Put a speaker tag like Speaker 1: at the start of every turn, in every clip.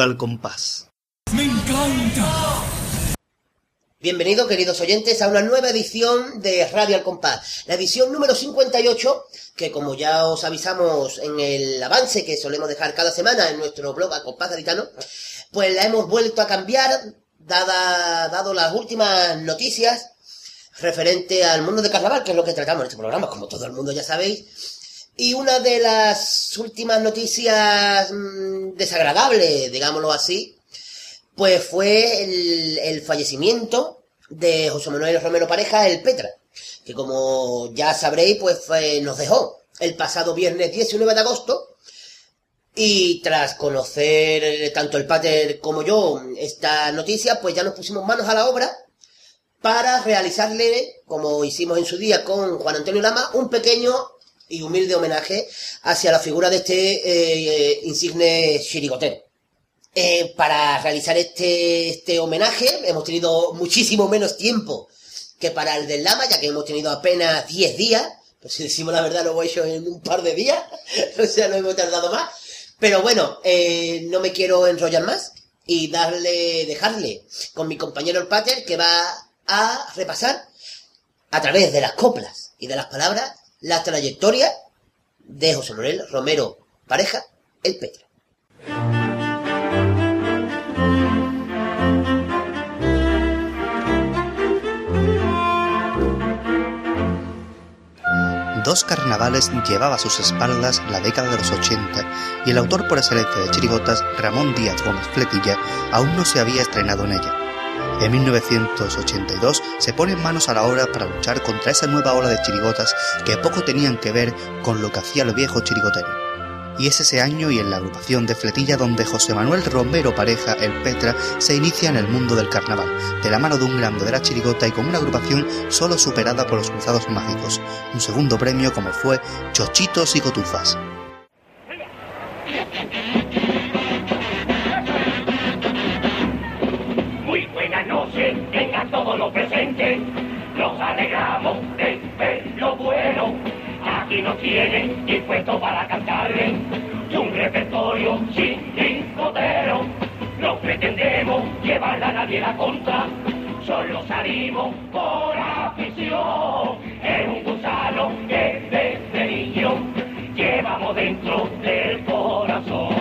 Speaker 1: Radio al Compás.
Speaker 2: ¡Me encanta!
Speaker 3: Bienvenidos, queridos oyentes, a una nueva edición de Radio al Compás, la edición número 58, que como ya os avisamos en el avance que solemos dejar cada semana en nuestro blog al Compás Gaditano, pues la hemos vuelto a cambiar, dada, dado las últimas noticias referente al mundo de carnaval, que es lo que tratamos en este programa, como todo el mundo ya sabéis. Y una de las últimas noticias mmm, desagradables, digámoslo así, pues fue el, fallecimiento de José Manuel Romero Pareja, el Petra, que como ya sabréis, pues nos dejó el pasado viernes 19 de agosto. Y tras conocer tanto el Pater como yo esta noticia, pues ya nos pusimos manos a la obra para realizarle, como hicimos en su día con Juan Antonio Lama, un pequeño y humilde homenaje hacia la figura de este eh, insigne chirigotero. Eh, para realizar este, este homenaje hemos tenido muchísimo menos tiempo que para el del Lama, ya que hemos tenido apenas 10 días. Pues si decimos la verdad, lo hemos hecho en un par de días. o sea, no hemos tardado más. Pero bueno, eh, no me quiero enrollar más y darle, dejarle con mi compañero el Pater que va a repasar a través de las coplas y de las palabras la trayectoria de José Manuel Romero Pareja, el Petra.
Speaker 1: Dos carnavales llevaba a sus espaldas la década de los 80 y el autor por excelencia de chirigotas, Ramón Díaz Gómez Fletilla, aún no se había estrenado en ella. En 1982 se pone en manos a la obra para luchar contra esa nueva ola de chirigotas que poco tenían que ver con lo que hacía el viejo chirigotero. Y es ese año y en la agrupación de Fletilla donde José Manuel Romero Pareja, el Petra, se inicia en el mundo del carnaval, de la mano de un grande de la chirigota y con una agrupación solo superada por los Cruzados Mágicos, un segundo premio como fue Chochitos y Cotufas.
Speaker 4: Nos alegramos de ver lo bueno. Aquí nos tienen dispuestos para cantarles un repertorio sin discotero. No pretendemos llevarla a nadie la contra, solo salimos por afición. Es un gusano que desde niño llevamos dentro del corazón.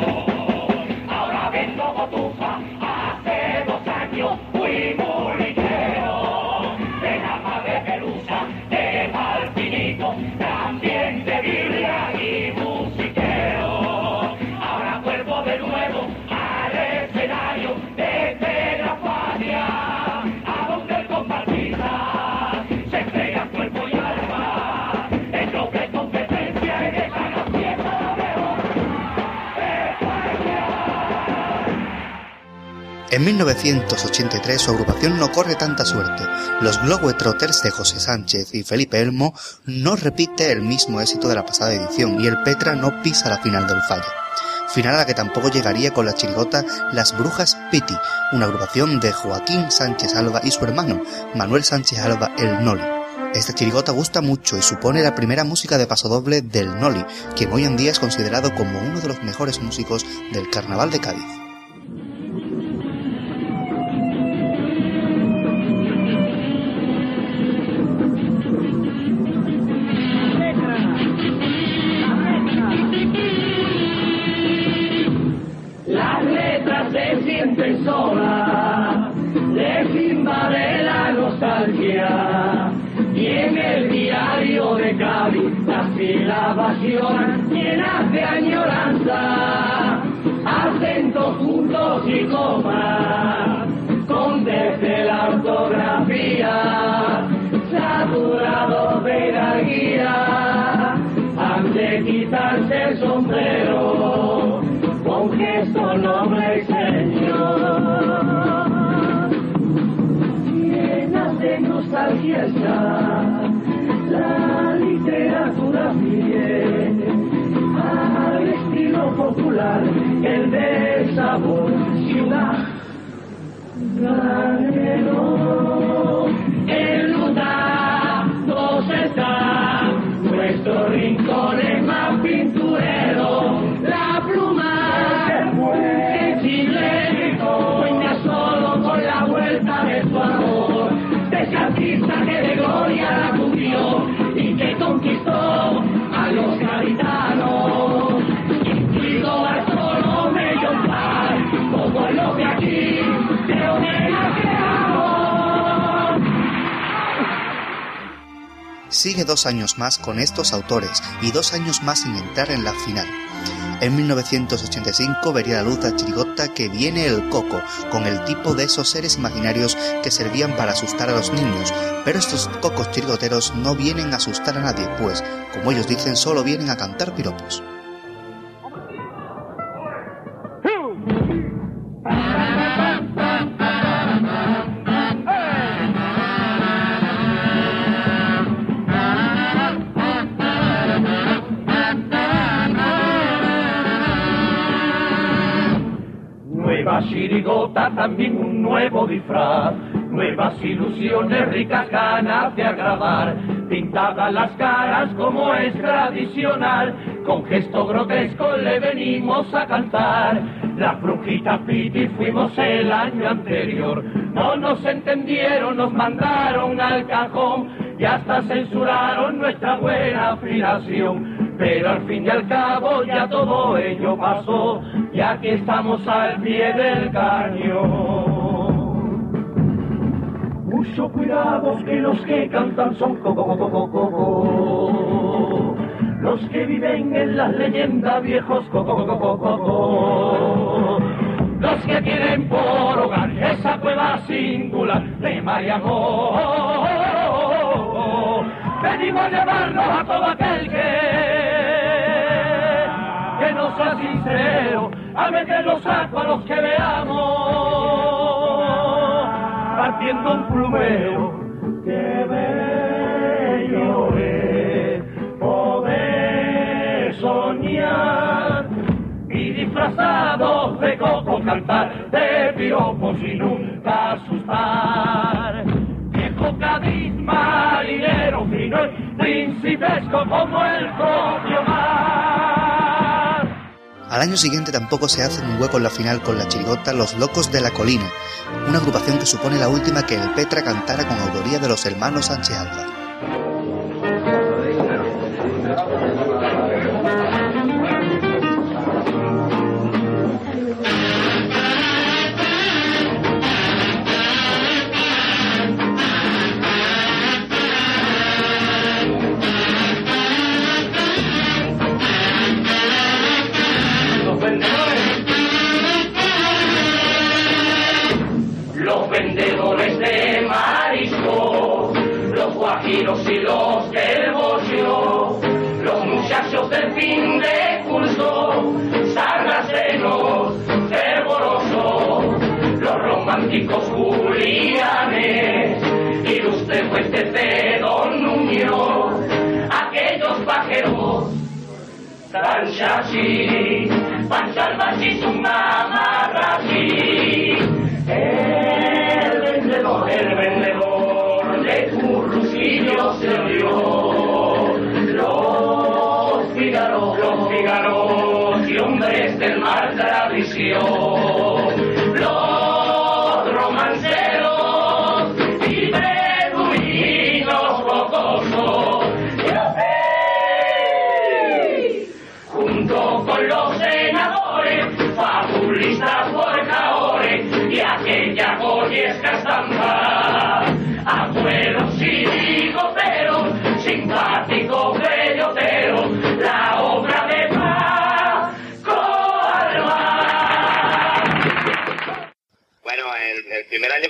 Speaker 4: En
Speaker 1: 1983 su agrupación no corre tanta suerte. Los Globetrotters de José Sánchez y Felipe Elmo no repite el mismo éxito de la pasada edición y el Petra no pisa la final del fallo. Final a la que tampoco llegaría con la chirigota Las Brujas Piti, una agrupación de Joaquín Sánchez Alba y su hermano, Manuel Sánchez Alba el Noli. Esta chirigota gusta mucho y supone la primera música de pasodoble del Noli, quien hoy en día es considerado como uno de los mejores músicos del Carnaval de Cádiz.
Speaker 4: Sienten solas, les invade la nostalgia. Y en el diario de Cádiz las sílabas lloran llenas de añoranza. Acentos, puntos y comas, con desde la ortografía, saturados de jerarquía, han de quitarse el sombrero con gesto noble el de sabor ciudad.
Speaker 1: Sigue dos años más con estos autores y dos años más sin entrar en la final. En 1985 vería la luz a Chirigota que viene el coco, con el tipo de esos seres imaginarios que servían para asustar a los niños, pero estos cocos chirigoteros no vienen a asustar a nadie, pues, como ellos dicen, solo vienen a cantar piropos.
Speaker 4: Nueva chirigota, también un nuevo disfraz. Nuevas ilusiones, ricas ganas de agradar. Pintadas las caras como es tradicional. Con gesto grotesco le venimos a cantar. La brujita Piti fuimos el año anterior. No nos entendieron, nos mandaron al cajón y hasta censuraron nuestra buena afinación. Pero al fin y al cabo ya todo ello pasó, ya que estamos al pie del cañón. Mucho cuidado que los que cantan son coco, coco, coco, coco. Los que viven en las leyendas viejos coco, coco, coco, coco. Los que tienen por hogar esa cueva singular de Mariamón. Venimos a llevarnos a todo aquel que que no sea sincero, a meter los sacos a los que veamos, partiendo un plumero, que bello es poder soñar y disfrazados de coco cantar, de piropos y nunca asustar. Viejo Cádiz, marinero fino principesco como el propio mar.
Speaker 1: Al año siguiente tampoco se hacen un hueco en la final con la chirigota Los Locos de la Colina, una agrupación que supone la última que el Petra cantara con autoría de los hermanos Sánchez Alba.
Speaker 4: Sanchachi, Panchalmachi, Mamarrachi. El vendedor, el vendedor de currucillos se rió. Los Fígaros, los Fígaros y hombres del mar tradición.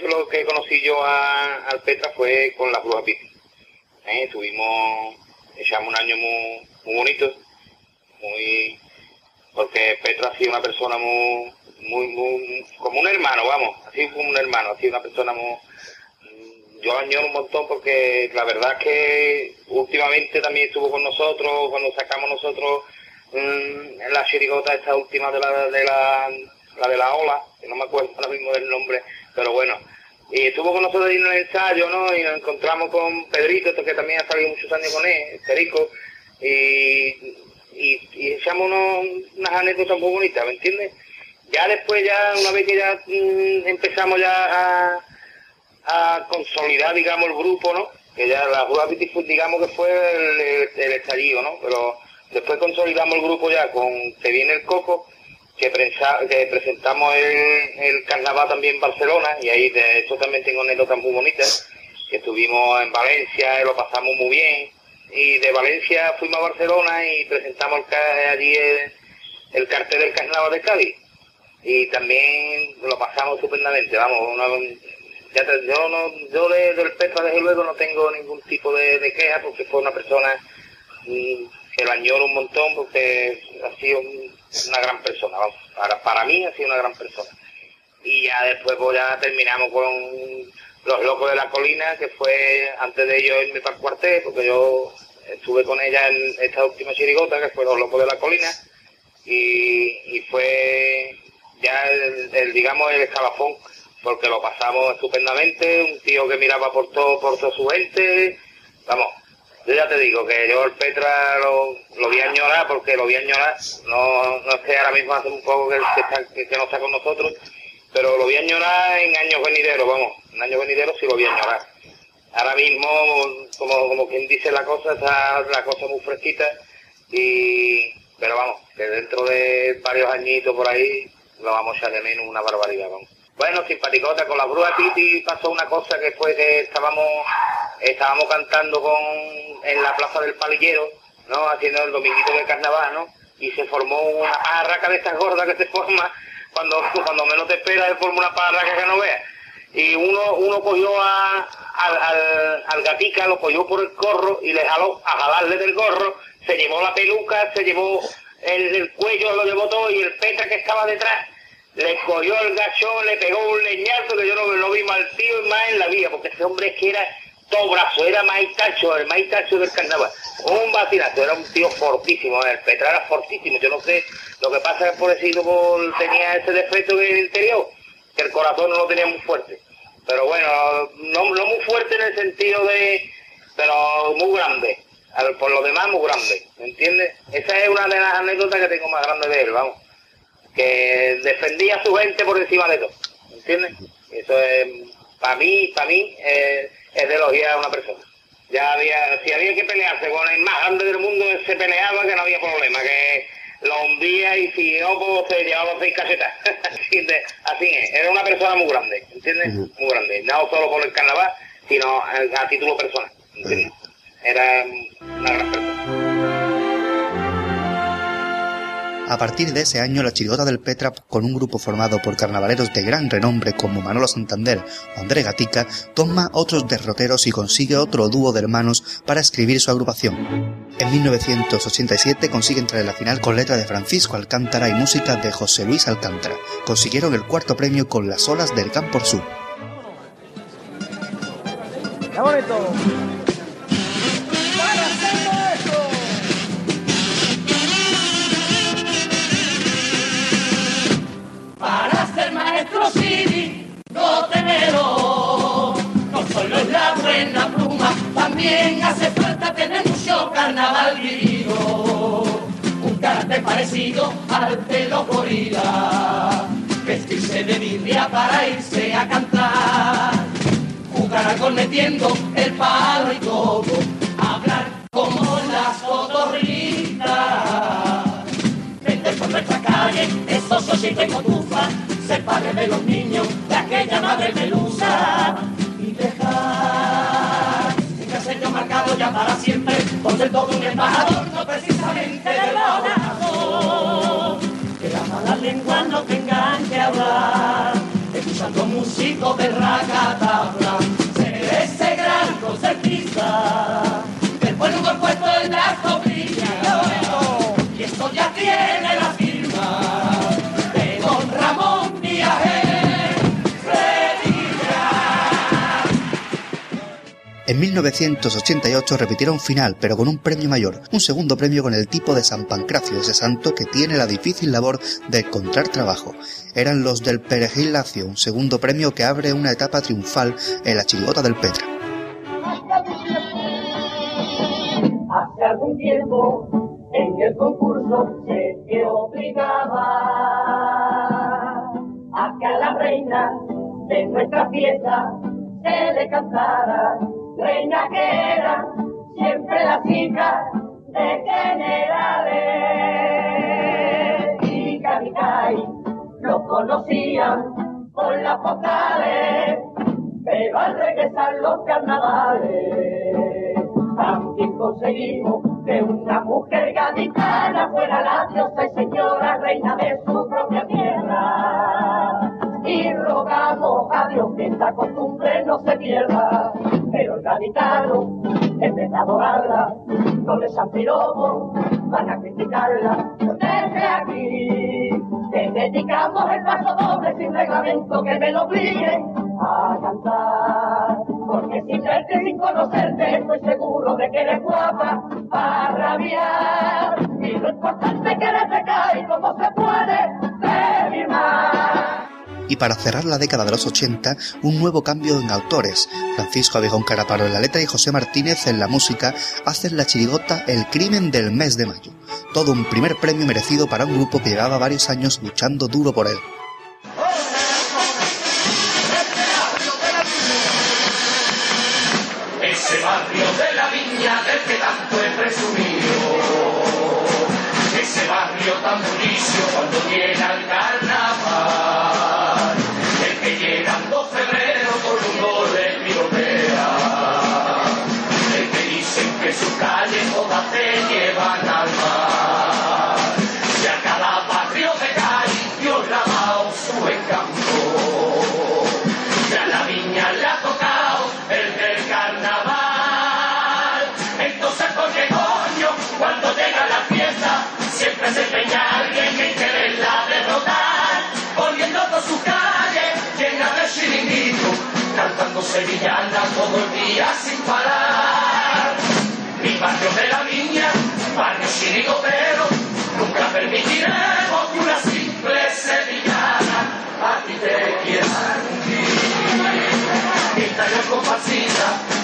Speaker 5: Lo, que conocí yo a, al Petra fue con la Bruja Piti. ¿Eh? Tuvimos, echamos un año muy, muy bonito, muy, porque Petra ha sido una persona muy, muy, muy, como un hermano, vamos, así como un hermano, así una persona muy, yo añoro un montón porque la verdad es que últimamente también estuvo con nosotros, cuando sacamos nosotros mm, la chirigota esta última de la, de la, la de la ola, que no me acuerdo ahora mismo del nombre, pero bueno, y estuvo con nosotros en el ensayo, ¿no? Y nos encontramos con Pedrito, que también ha salido muchos años con él, Perico, y, y, y echamos unos- unas anécdotas muy bonitas, ¿me entiendes? Ya después, ya una vez que ya mm, empezamos ya a, consolidar, digamos, el grupo, ¿no? Que ya la fue, digamos que fue el, el- el estallido, ¿no? Pero después consolidamos el grupo ya con Que viene el Coco, que, presentamos el, el carnaval también en Barcelona, y ahí de eso también tengo anécdotas muy bonitas, que estuvimos en Valencia, y lo pasamos muy bien, y de Valencia fuimos a Barcelona y presentamos allí el, cartel del Carnaval de Cádiz. Y también lo pasamos estupendamente, vamos, ya yo no, yo del Petra desde luego no tengo ningún tipo de, queja porque fue una persona mm, que lo añoro un montón porque ha sido una gran persona, vamos, para, para mí ha sido una gran persona. Y ya después pues ya terminamos con los Locos de la Colina, que fue antes de ellos irme para el cuartel, porque yo estuve con ella en esta última chirigota, que fue Los Locos de la Colina, y, fue ya el, digamos, el escalafón, porque lo pasamos estupendamente, un tío que miraba por todo, por toda su gente, vamos, yo ya te digo que yo el Petra lo, lo vi a añorar, porque lo vi a añorar, no, no es que ahora mismo hace un poco que, que no está con nosotros, pero lo voy a añorar en años venideros, vamos, en años venideros sí lo voy a añorar. Ahora mismo, como, como quien dice la cosa, está la cosa muy fresquita, y, pero vamos, que dentro de varios añitos por ahí lo vamos a echar de menos una barbaridad, vamos. Bueno, simpaticota, con la bruja Titi pasó una cosa que fue que estábamos, estábamos cantando con, en la plaza del palillero, ¿no? Haciendo el dominguito de carnaval, ¿no? Y se formó una arraca de estas gordas que se forma cuando, cuando menos te esperas es por una parraca que no veas. Y uno, uno cogió a, al, al, gatica, lo cogió por el gorro y le jaló a jalarle del gorro, se llevó la peluca, se llevó el, cuello, lo llevó todo y el petra que estaba detrás le cogió el gachón, le pegó un leñazo que yo no lo vi mal tío más en la vida, porque ese hombre es que era todo brazo, era maitacho, el maitacho del carnaval. Un vacilazo, era un tío fortísimo, el Petra era fortísimo, yo no sé, lo que pasa es por decirlo, tenía ese defecto en el interior, que el corazón no lo tenía muy fuerte. Pero bueno, no, muy fuerte en el sentido de, pero muy grande, por lo demás muy grande, ¿me entiendes? Esa es una de las anécdotas que tengo más grande de él, vamos, que defendía a su gente por encima de todo, ¿me entiendes? Eso es, para mí, para mí, eh, es de elogiar a una persona. Ya había, si había que pelearse con el más grande del mundo, se peleaba que no había problema, que lo hundía y si no, pues se llevaba seis casetas. así, es, era una persona muy grande, ¿entiendes? Muy grande, no solo por el carnaval, sino a, título personal, ¿entiendes? Era una gran persona.
Speaker 1: A partir de ese año, la chirigota del Petra, con un grupo formado por carnavaleros de gran renombre como Manolo Santander o André Gatica, toma otros derroteros y consigue otro dúo de hermanos para escribir su agrupación. En 1987 consigue entrar en la final con letra de Francisco Alcántara y música de José Luis Alcántara. Consiguieron el cuarto premio con las olas del Campo Sur.
Speaker 4: maestro No solo es la buena pluma, también hace falta tener mucho carnaval vivido. Un carácter parecido al de los gorilas, vestirse de Biblia para irse a cantar. Jugar algo metiendo el palo y todo, hablar como las cotorritas. Vender por nuestra calle, esos ositos y cotufas padre de los niños de aquella madre pelusa y dejar un casello marcado ya para siempre por ser todo un embajador, no precisamente del corazón. Que las malas lenguas no tengan que hablar, escuchando músicos de racatabla, ser ese gran concertista, del pueblo puesto en la cobrilla, y esto ya tiene la
Speaker 1: En 1988 repitieron final, pero con un premio mayor, un segundo premio con el tipo de San Pancracio, ese santo que tiene la difícil labor de encontrar trabajo. Eran los del Perejil Lacio, un segundo premio que abre una etapa triunfal en la chirigota del Petra.
Speaker 4: Hace algún tiempo en el concurso se obligaba a que a la reina de nuestra fiesta se le cantara reina que era siempre la hija de generales. Y Cabicay lo conocían por las postales, pero al regresar los carnavales, también
Speaker 6: conseguimos que una mujer gaditana fuera la diosa y señora reina de su propia tierra. Y rogamos a Dios que esta costumbre no se pierda, pero el gaditano, en vez de adorarla, no les pirobo, van a criticarla desde aquí. Te dedicamos el paso doble sin reglamento que me lo obliguen a cantar. Porque sin verte, sin conocerte, estoy seguro de que eres guapa para rabiar. Y lo importante
Speaker 1: para cerrar la década de los 80, un nuevo cambio en autores. Francisco Abejón Caraparo en la letra y José Martínez en la música hacen la chirigota El crimen del mes de mayo. Todo un primer premio merecido para un grupo que llevaba varios años luchando duro por él.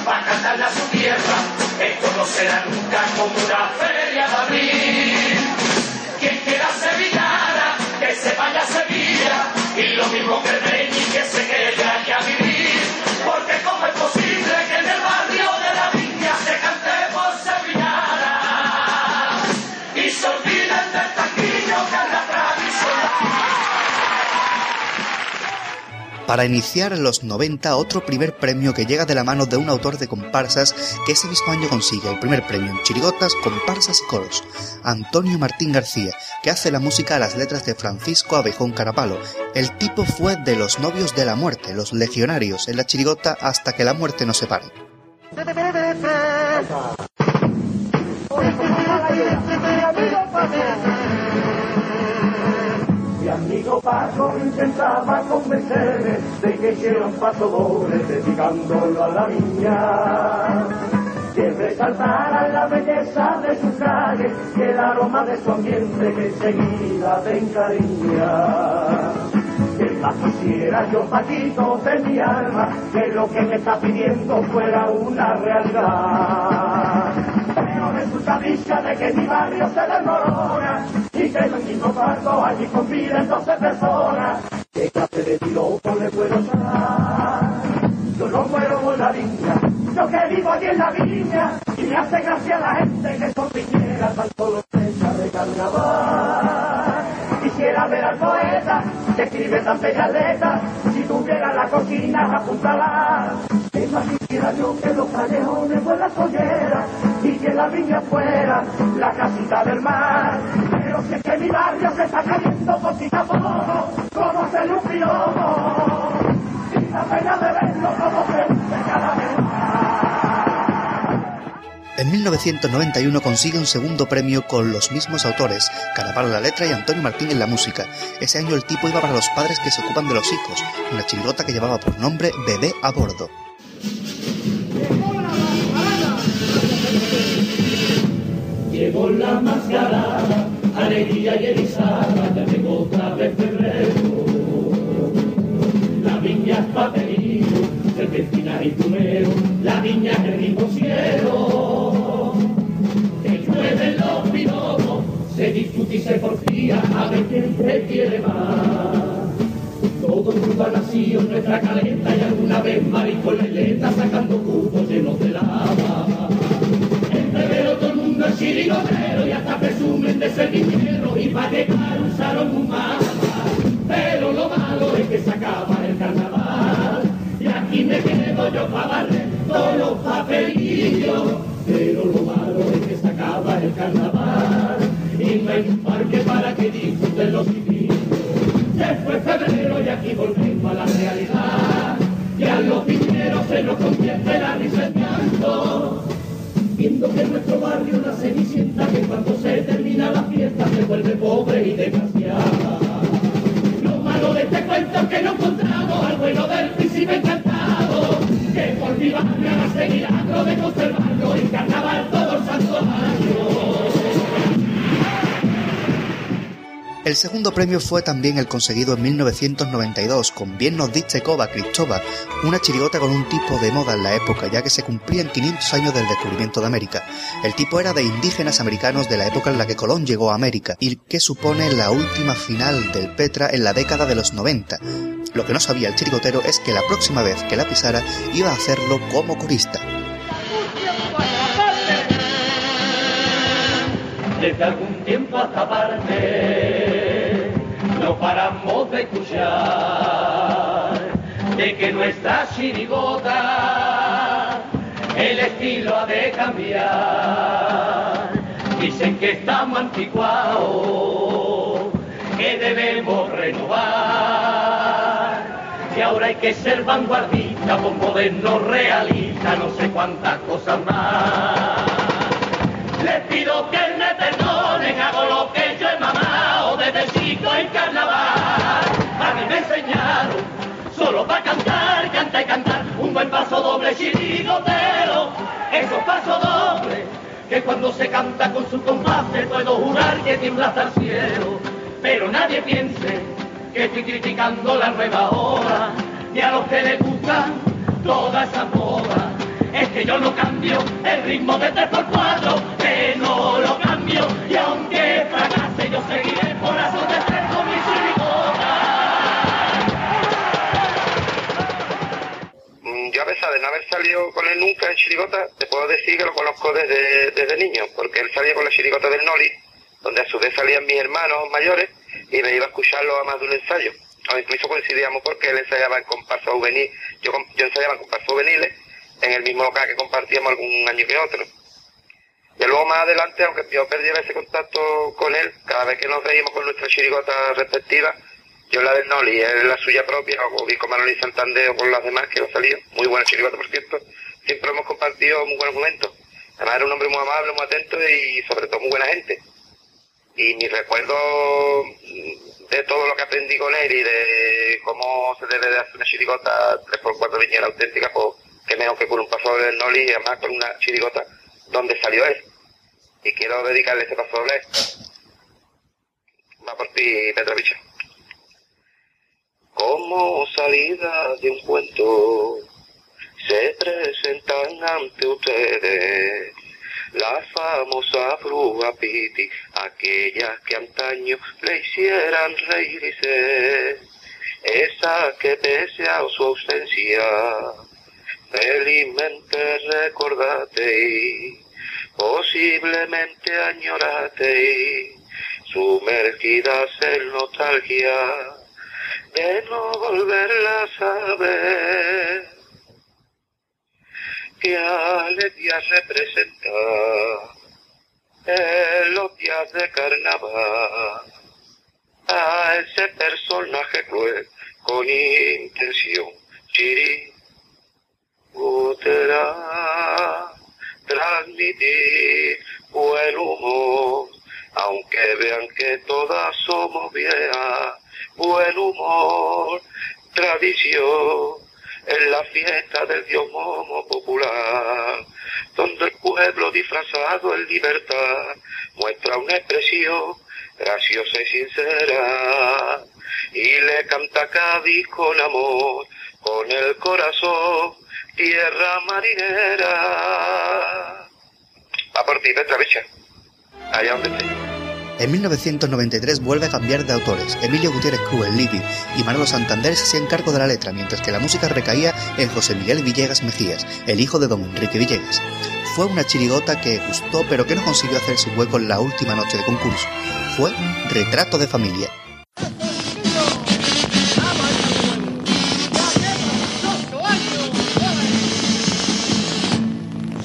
Speaker 4: Para cantarle a su tierra. Esto no será nunca como una feria de abril. Quien quiera sevillana, que se vaya a Sevilla. Y lo mismo que el Reñi, que se quede
Speaker 1: Para iniciar en los 90 otro primer premio que llega de la mano de un autor de comparsas que ese mismo año consigue el primer premio en chirigotas, comparsas y coros, Antonio Martín García, que hace la música a las letras de Francisco Abejón Carapalo. El tipo fue de los novios de la muerte, los legionarios, en la chirigota hasta que la muerte nos separe.
Speaker 6: Mi amigo Paco intentaba convencerme de que hiciera un paso doble dedicándolo a la niña. Que resaltara la belleza de su calle y el aroma de su ambiente que enseguida te encariña. Que más quisiera yo, Paquito, de mi alma, que lo que me está pidiendo fuera una realidad. Pero resulta dicha de que mi barrio se desmorona y que en mi comparto allí conviven 12 personas. ¿Qué clase de piloto le puedo dar? Yo no muero por la viña, yo que vivo allí en la viña y me hace gracia la gente que son viñeras tan solo fecha de carnaval. Quisiera ver poeta que escribe tan bellas letras, si tuviera la cocina apuntalar. Más quisiera yo que los callejones fueran solleras y que la viña fuera la casita del mar. Pero si es que mi barrio se está cayendo poquito a poco, como un piloto. Y la pena de verlo como se
Speaker 1: En 1991 consigue un segundo premio con los mismos autores, Carapalo en la letra y Antonio Martín en la música. Ese año el tipo iba para los padres que se ocupan de los hijos, una chirigota que llevaba por nombre Bebé a bordo.
Speaker 6: Llegó la mascarada, alegría y erizada, llegó otra vez febrero. La viña es papelillo, serpentina y plumero, la viña el mismo cielo. Que llueven los pilotos, se discute y se porfía, a ver quién prefiere más. Todo el mundo nacido nuestra caleta y alguna vez maricón letra sacando cubos llenos de lava. Entre veo todo el mundo es chirigotero y hasta presumen de ser viñero y para llegar usaron un mapa. Pero lo malo es que se acaba el carnaval y aquí me quedo yo para barrer todos los papelillos. Pero
Speaker 4: lo malo es que se acaba el carnaval y no hay un parque para que disfruten los niños. Se fue febrero y aquí volvemos a la realidad. Ya los piñeros se nos convierte la risa en llanto. Viendo que nuestro barrio una cenicienta que cuando se termina la fiesta se vuelve pobre y desgraciada. Lo malo de este cuento es que no encontramos al bueno del el
Speaker 1: segundo premio fue también el conseguido en 1992 con Bien nos dice Cova Cristova, una chirigota con un tipo de moda en la época ya que se cumplían 500 años del descubrimiento de América. El tipo era de indígenas americanos de la época en la que Colón llegó a América y que supone la última final del Petra en la década de los 90. Lo que no sabía el chirigotero es que la próxima vez que la pisara iba a hacerlo como corista.
Speaker 4: Desde algún tiempo a esta parte no paramos de escuchar de que nuestra chirigota el estilo ha de cambiar. Dicen que estamos anticuados, que debemos renovar. Y ahora hay que ser vanguardista, por moderno, realista, no sé cuántas cosas más. Les pido que me perdonen, solo para cantar, cantar y cantar, un buen paso doble chirigotero, esos pasos dobles que cuando se canta con su compás te puedo jurar que tiembla hasta el cielo. Pero nadie piense que estoy criticando la nueva hora, ni a los que les gustan toda esa moda. Es que yo no cambio el ritmo de 3x4, que no lo cambio, y aunque fracase yo seguiré por razón de
Speaker 7: Yo a pesar de no haber salido con él nunca en Chirigota, te puedo decir que lo conozco desde, desde niño, porque él salía con la Chirigota del Noli, donde a su vez salían mis hermanos mayores, y me iba a escucharlo a más de un ensayo. O incluso coincidíamos porque él ensayaba en comparsa juvenil, yo, yo ensayaba en comparsa juveniles, en el mismo local que compartíamos algún año que otro. Y luego más adelante, aunque yo perdiera ese contacto con él, cada vez que nos veíamos con nuestras chirigotas respectivas, yo la del Noli, él la suya propia, o vi con Manoli Santander o con las demás que han salido, muy buena chirigota por cierto, siempre hemos compartido muy buenos momentos. Además era un hombre muy amable, muy atento y sobre todo muy buena gente. Y mi recuerdo mm, de todo lo que aprendí con él y de cómo se debe de hacer una chirigota 3x4 viñera auténtica, pues que mejor que con un paso del Noli y además con una chirigota donde salió él. Y quiero dedicarle este paso doble. Va por ti, Petrovich. Como salida de un cuento, se presentan ante ustedes la famosa bruja Piti, aquellas que antaño le hicieran reírse, esa que pese a su ausencia, felizmente recordate posiblemente añorate sumergidas en nostalgia de no volverlas a ver. ¿Qué alegría representa en los días de carnaval a ese personaje cruel con intención chirigotera transmitir buen humor aunque vean que todas somos viejas buen humor tradición en la fiesta del dios momo popular, donde el pueblo disfrazado en libertad muestra una expresión graciosa y sincera, y le canta Cádiz con amor, con el corazón, tierra marinera. Va por ti, Petra Bicha, allá donde estés.
Speaker 1: En 1993 vuelve a cambiar de autores. Emilio Gutiérrez Cruz, el y Manolo Santander se hacían cargo de la letra, mientras que la música recaía en José Miguel Villegas Mejías, el hijo de don Enrique Villegas. Fue una chirigota que gustó, pero que no consiguió hacer su hueco en la última noche de concurso. Fue Retrato de Familia.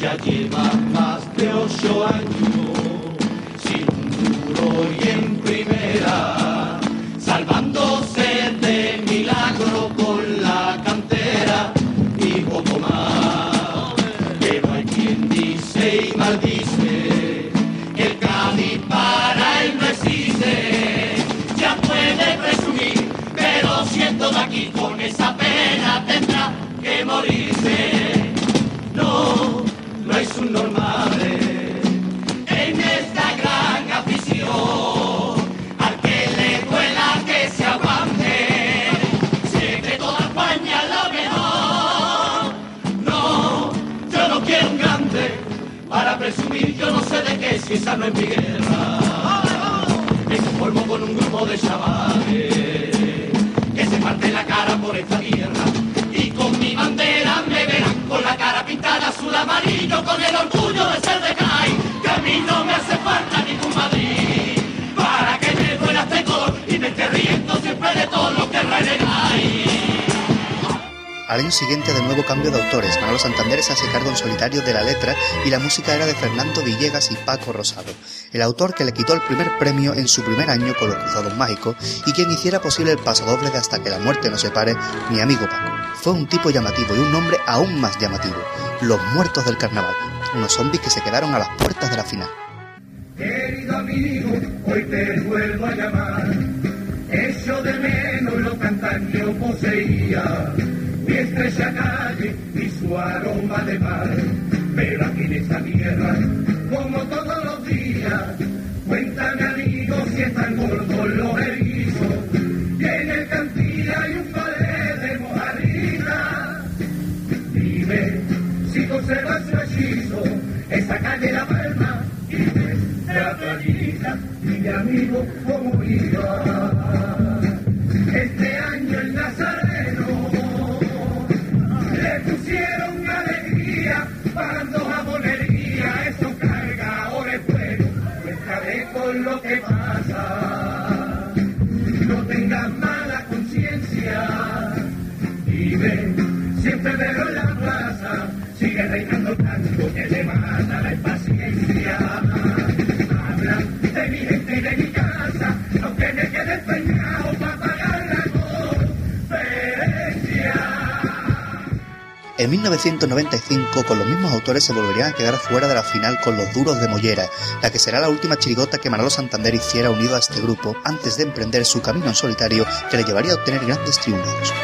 Speaker 4: Ya lleva más de año, sin un esa no es mi guerra. Me conformo con un grupo de chavales que se parte la cara por esta tierra y con mi bandera me verán con la cara pintada azul amarillo con el orgullo de ser de CAI que a mí no me hace falta ningún
Speaker 1: Al año siguiente de nuevo cambio de autores, Manolo Santander se hace cargo en solitario de la letra y la música era de Fernando Villegas y Paco Rosado, el autor que le quitó el primer premio en su primer año con los Cruzados Mágicos y quien hiciera posible el paso doble de Hasta que la muerte nos separe, mi amigo Paco. Fue un tipo llamativo y un nombre aún más llamativo, Los Muertos del Carnaval, unos zombies que se quedaron a las puertas de la final.
Speaker 8: Querido amigo, hoy te vuelvo a llamar. Echo de menos lo que antaño poseía. Mi estrecha calle y su aroma de mar. Pero aquí en esta tierra, No tengas mala conciencia, vive siempre veo en la plaza, sigue reinando tanto que le mata la impaciencia.
Speaker 1: En 1995, con los mismos autores se volverían a quedar fuera de la final con Los Duros de Mollera, la que será la última chirigota que Manolo Santander hiciera unido a este grupo antes de emprender su camino en solitario que le llevaría a obtener grandes triunfos.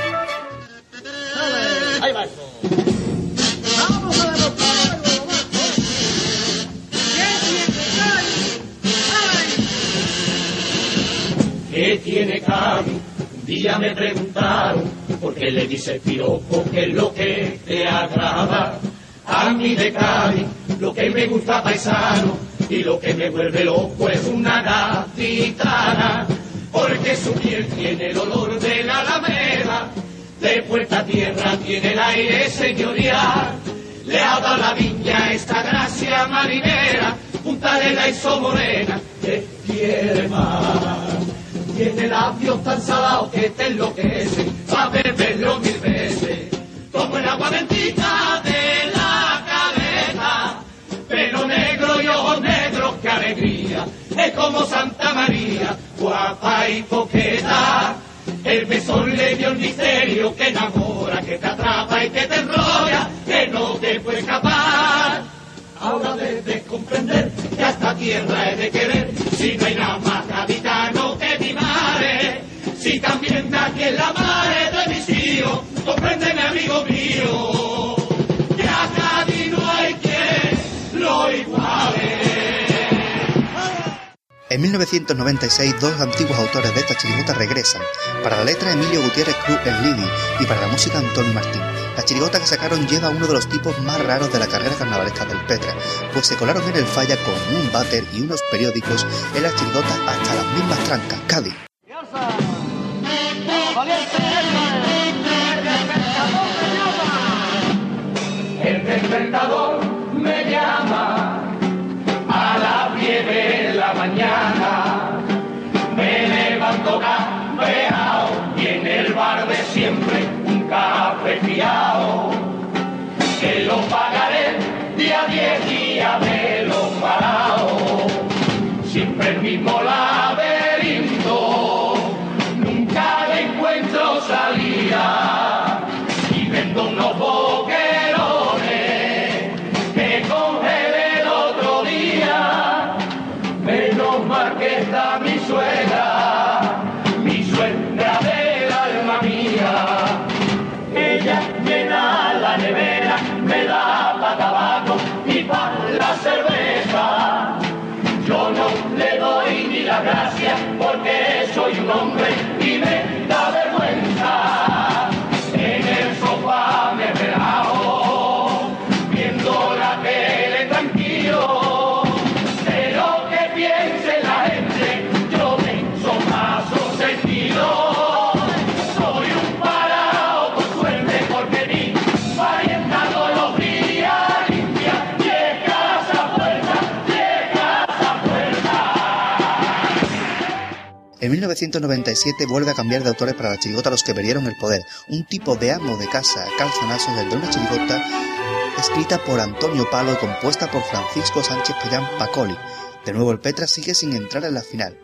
Speaker 4: Preguntaron por qué le dice piropo, qué es lo que te agrada. A mí de Cádiz, lo que me gusta paisano y lo que me vuelve loco es una gatitana, porque su piel tiene el olor de la alameda, de puerta a tierra tiene el aire señorial. Le ha dado la viña esta gracia marinera, punta de la morena, que quiere más. Tiene labios tan salados que te enloquecen, pa' beberlo mil veces, como el agua bendita de la cabeza. Pelo negro y ojos negros, qué alegría, es como Santa María, guapa y coqueta. El besón le dio el misterio que enamora, que te atrapa y que te enrolla, que no te puede escapar. Ahora debes comprender que a esta tierra he de querer, si no hay nada más que si también aquí es la madre de mis hijos, compréndeme amigo mío, que a Cádiz no hay quien lo iguale.
Speaker 1: En 1996, dos antiguos autores de esta chirigota regresan. Para la letra, Emilio Gutiérrez Cruz en Lidi y para la música, Antonio Martín. La chirigota que sacaron lleva uno de los tipos más raros de la carrera carnavalesca del Petra, pues se colaron en el falla con un váter y unos periódicos en la chirigota hasta las mismas trancas, Cádiz.
Speaker 4: El despertador me llama a las 10 de la mañana. Me levanto campeado y en el bar de siempre un café fiado. Que lo pagaré día 10 día me lo pagaré. siempre el mismo laberinto,
Speaker 1: 1997 vuelve a cambiar de autores para la chirigota Los que perdieron el poder, un tipo de amo de casa a calzonazos del de una chirigota escrita por Antonio Palo y compuesta por Francisco Sánchez Pellán Pacoli. De nuevo el Petra sigue sin entrar en la final.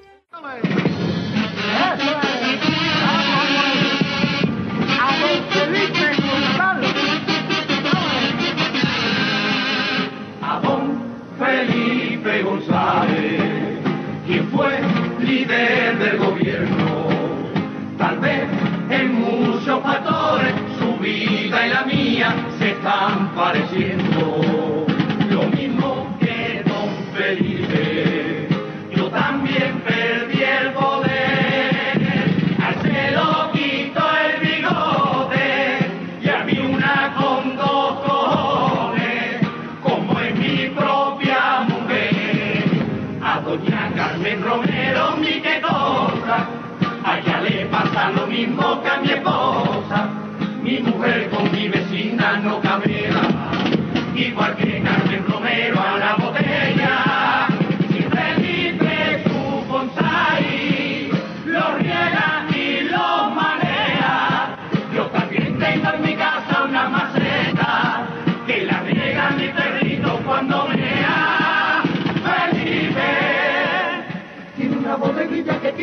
Speaker 4: Lo mismo que don Felipe, yo también perdí el poder. Al se lo quito el bigote y a mí una con dos cojones como es mi propia mujer. A doña Carmen Romero, mi que cosa, a ella le pasa lo mismo que a mi esposa. Mi mujer con mi vecina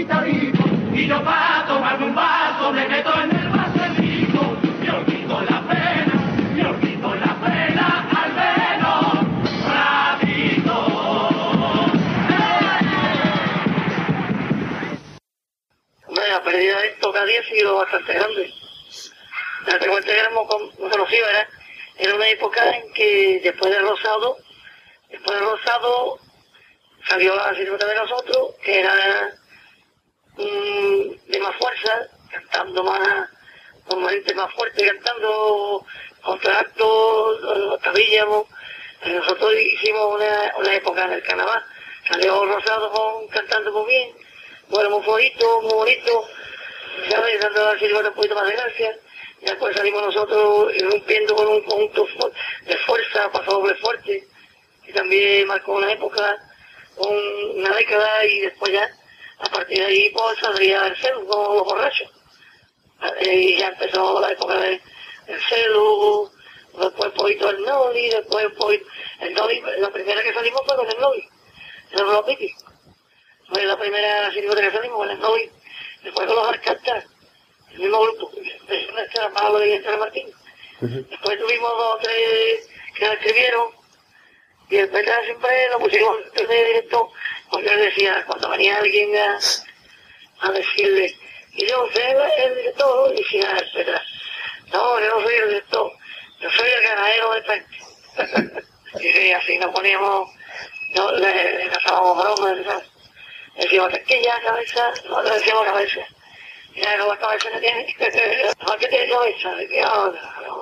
Speaker 4: rico y yo para tomarme un vaso me meto en el vaserico. Me olvido la pena, me olvido la pena al menos ratito.
Speaker 9: Hombre, la pérdida de esto cada día ha sido bastante grande. La cuenta que éramos con- conocidos era, era una época en que después del rosado, después del rosado salió la silueta de nosotros, que era mm, de más fuerza, cantando más, con gente más fuerte, cantando contratos, tabillábamos. Nosotros hicimos una, una época en el carnaval, salió rosado cantando muy bien, bueno, muy bonito, muy bonito, ¿sabes? Dando a la silueta un poquito más de gracia. Y después salimos nosotros irrumpiendo con un conjunto de fuerza, paso doble fuerte, que también marcó una época, un- una década, y después ya, a partir de ahí, pues saldría el celu con los borrachos. Y ya empezó la época de- del celu, después poquito el Noli, después poquito, el Noli, la primera que salimos fue con el Noli, el Ropiti. Fue la primera silueta que salimos con el Noli, después con los Arcantas, el mismo grupo, Néstor Pablo y Néstor Martín. Después tuvimos dos o tres que nos escribieron, y Petra siempre lo pusimos en el directo, porque él decía, cuando venía alguien a, a decirle, y yo, es el director, y decía el Petra, no, yo no soy el director, yo soy el ganadero de frente. y sí, así nos poníamos, no, le, le cazábamos bromas, ¿sabes? Le decíamos, ya cabeza, no le decíamos cabeza. Mira, no, cabeza no tiene, no, que tiene cabeza,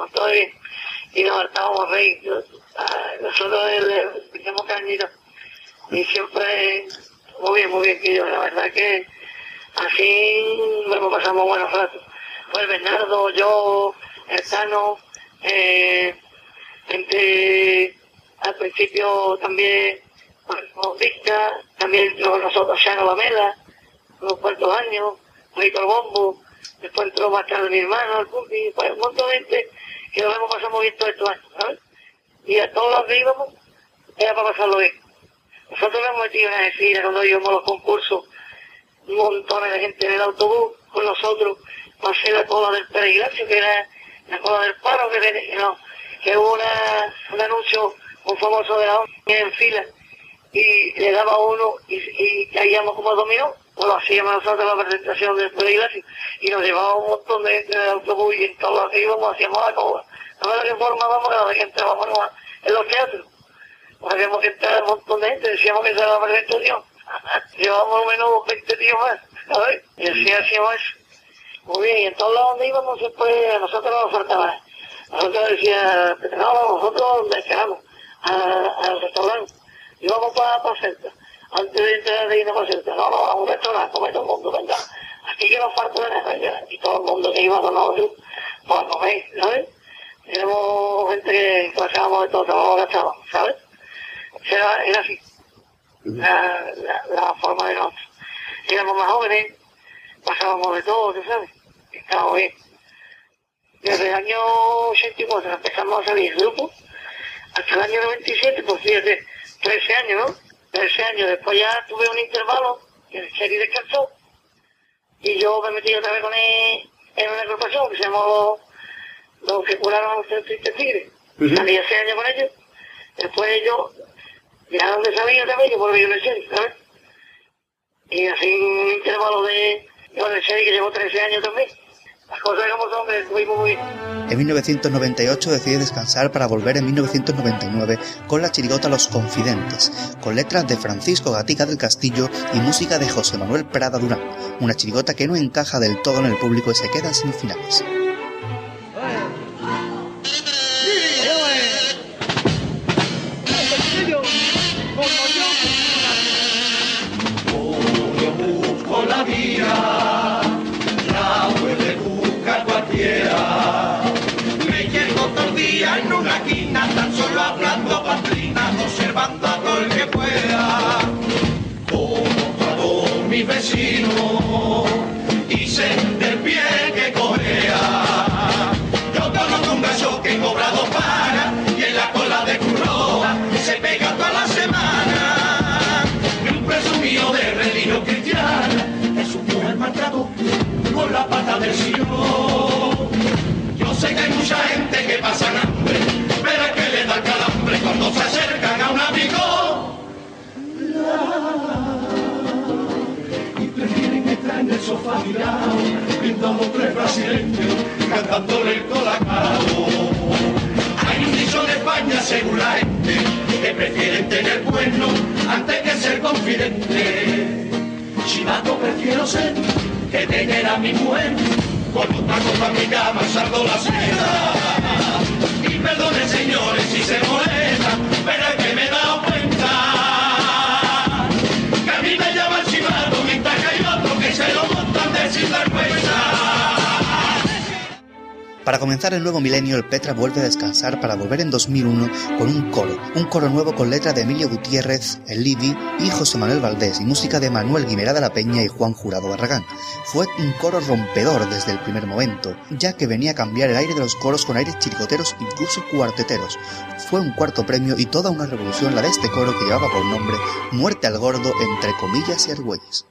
Speaker 9: estoy bien. Y nos hartábamos reír, ah, nosotros le le cañito. Y siempre, muy bien, muy bien, que yo, la verdad que así bueno, pasamos buenos ratos. El Bernardo, yo, el Tano, eh, gente al principio también con Vista, también nosotros Shano Lamela, unos cuantos años, Víctor Bombo, después entró más tarde mi hermano, el Pupi, pues un montón de gente que nos hemos pasado muy bien todos estos años, ¿sabes? Y a todos los que era para pasarlo bien. Nosotros nos hemos metido en la fila cuando íbamos a los concursos, montones de gente en el autobús con nosotros, pasé la cola del peregrinacio, que era la cola del paro, que, que, no, que hubo una, un anuncio un famoso de la ONU en fila y le daba uno y, y caíamos como dominó, pues lo hacíamos nosotros la presentación del peregrinacio y nos llevaba un montón de gente del autobús y en todos los que íbamos hacíamos la cola. No forma vamos cada vez que entrábamos en los teatros. Habíamos que entrar un montón de gente, decíamos que era la presentación. Llevábamos al menos 20 tíos más, ¿sabes? Y así hacíamos eso. Muy bien, y en todos lados donde íbamos, pues a nosotros no nos faltaba. Nosotros decía, no, nosotros donde quedamos, al restaurante. Íbamos para pa Celta. Antes de entrar de irnos para Celta, no, no, a un restaurante, come todo el mundo, venga. Aquí que nos falta de nada, y todo el mundo que iba con nosotros, pues comer, ¿sabes? Éramos gente que pasábamos de todo, trabajo gastados, ¿sabes? Era, era así, la, la, la forma de nosotros. Éramos más jóvenes, pasábamos de todo, ¿tú sabes? Estábamos bien. Desde el año 84 empezamos a salir grupos, hasta el año 97, pues fíjate, 13 años, ¿no? 13 años, después ya tuve un intervalo, que el Cherry descansó, y yo me metí otra vez con él en una agrupación que se llamó Los que curaron a los tristes tigres. Salí hace años con ellos, después ellos dejaron de salir otra vez y yo volví a el Cherry, ¿sabes? Y así intervalo de, que llevo 13 años también. Las cosas muy.
Speaker 1: En 1998 decide descansar para volver en 1999 con la chirigota Los Confidentes, con letras de Francisco Gatica del Castillo y música de José Manuel Prada Durán, una chirigota que no encaja del todo en el público y se queda sin finales.
Speaker 4: Con la pata del sillón. Yo sé que hay mucha gente que pasa hambre, pero es que le da calambre cuando se acercan a un amigo. Y prefieren estar en el sofá mirado, pintando tres brasileños, cantándole el colacao. Hay un dicho en España según la gente que prefieren tener bueno antes que ser confidente. Chivato prefiero ser que tener a mi mujer con otra cosa en mi cama salgo la seda. Y perdone señores si se molesta, pero es que me he dado cuenta que a mí me llama el chivato mientras que hay otro que se lo montan de sinvergüenza.
Speaker 1: Para comenzar el nuevo milenio, el Petra vuelve a descansar para volver en 2001 con un coro, un coro nuevo con letra de Emilio Gutiérrez, El y José Manuel Valdés y música de Manuel Guimerá de la Peña y Juan Jurado Barragán. Fue un coro rompedor desde el primer momento, ya que venía a cambiar el aire de los coros con aires chiricoteros, incluso cuarteteros. Fue un cuarto premio y toda una revolución la de este coro que llevaba por nombre Muerte al Gordo entre comillas y argüelles.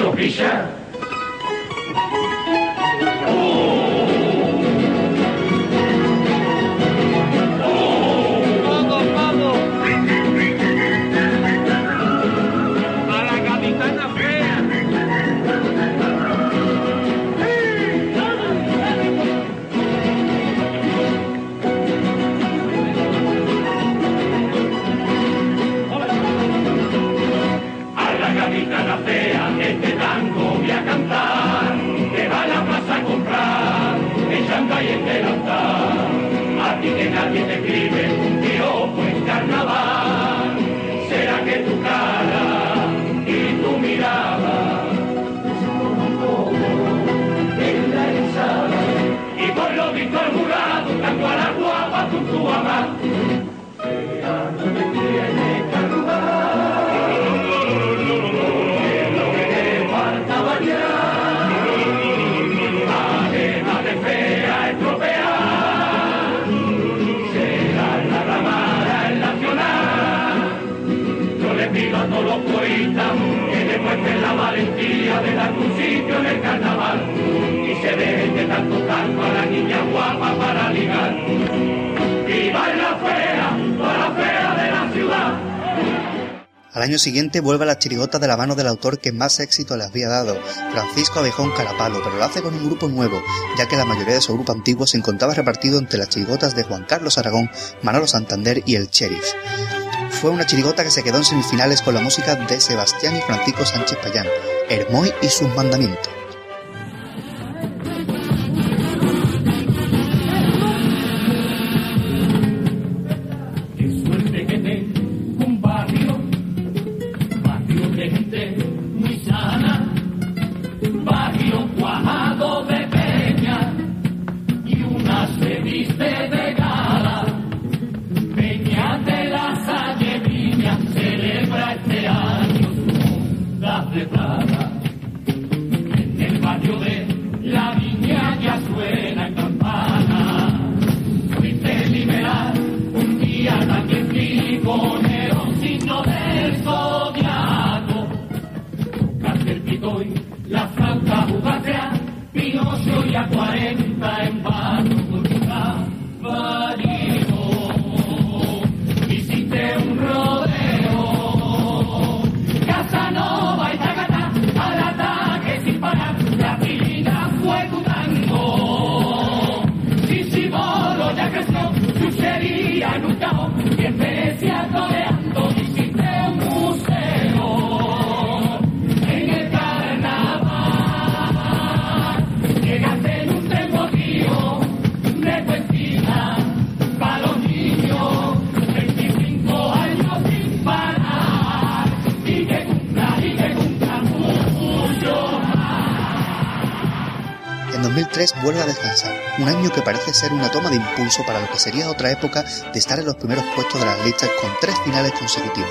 Speaker 4: Fisher,
Speaker 1: Fisher. Oh. Siguiente vuelve a la chirigota de la mano del autor que más éxito le había dado, Francisco Abejón Carapalo, pero lo hace con un grupo nuevo, ya que la mayoría de su grupo antiguo se encontraba repartido entre las chirigotas de Juan Carlos Aragón, Manolo Santander y el Sheriff. Fue una chirigota que se quedó en semifinales con la música de Sebastián y Francisco Sánchez Payán, Hermoy y sus mandamientos. Vuelve a descansar, un año que parece ser una toma de impulso para lo que sería otra época de estar en los primeros puestos de las listas con tres finales consecutivas.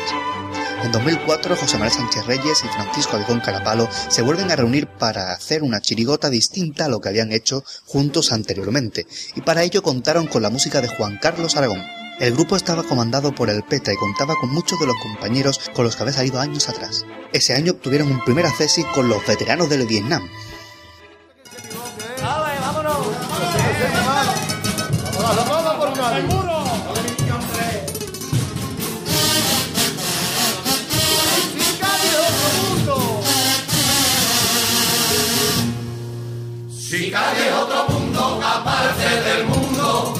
Speaker 1: En 2004, José Manuel Sánchez Reyes y Francisco Abigón Carapalo se vuelven a reunir para hacer una chirigota distinta a lo que habían hecho juntos anteriormente, y para ello contaron con la música de Juan Carlos Aragón. El grupo estaba comandado por el Petra y contaba con muchos de los compañeros con los que había salido años atrás. Ese año obtuvieron un primer acceso con los veteranos del Vietnam,
Speaker 4: Si cae otro mundo aparte del mundo.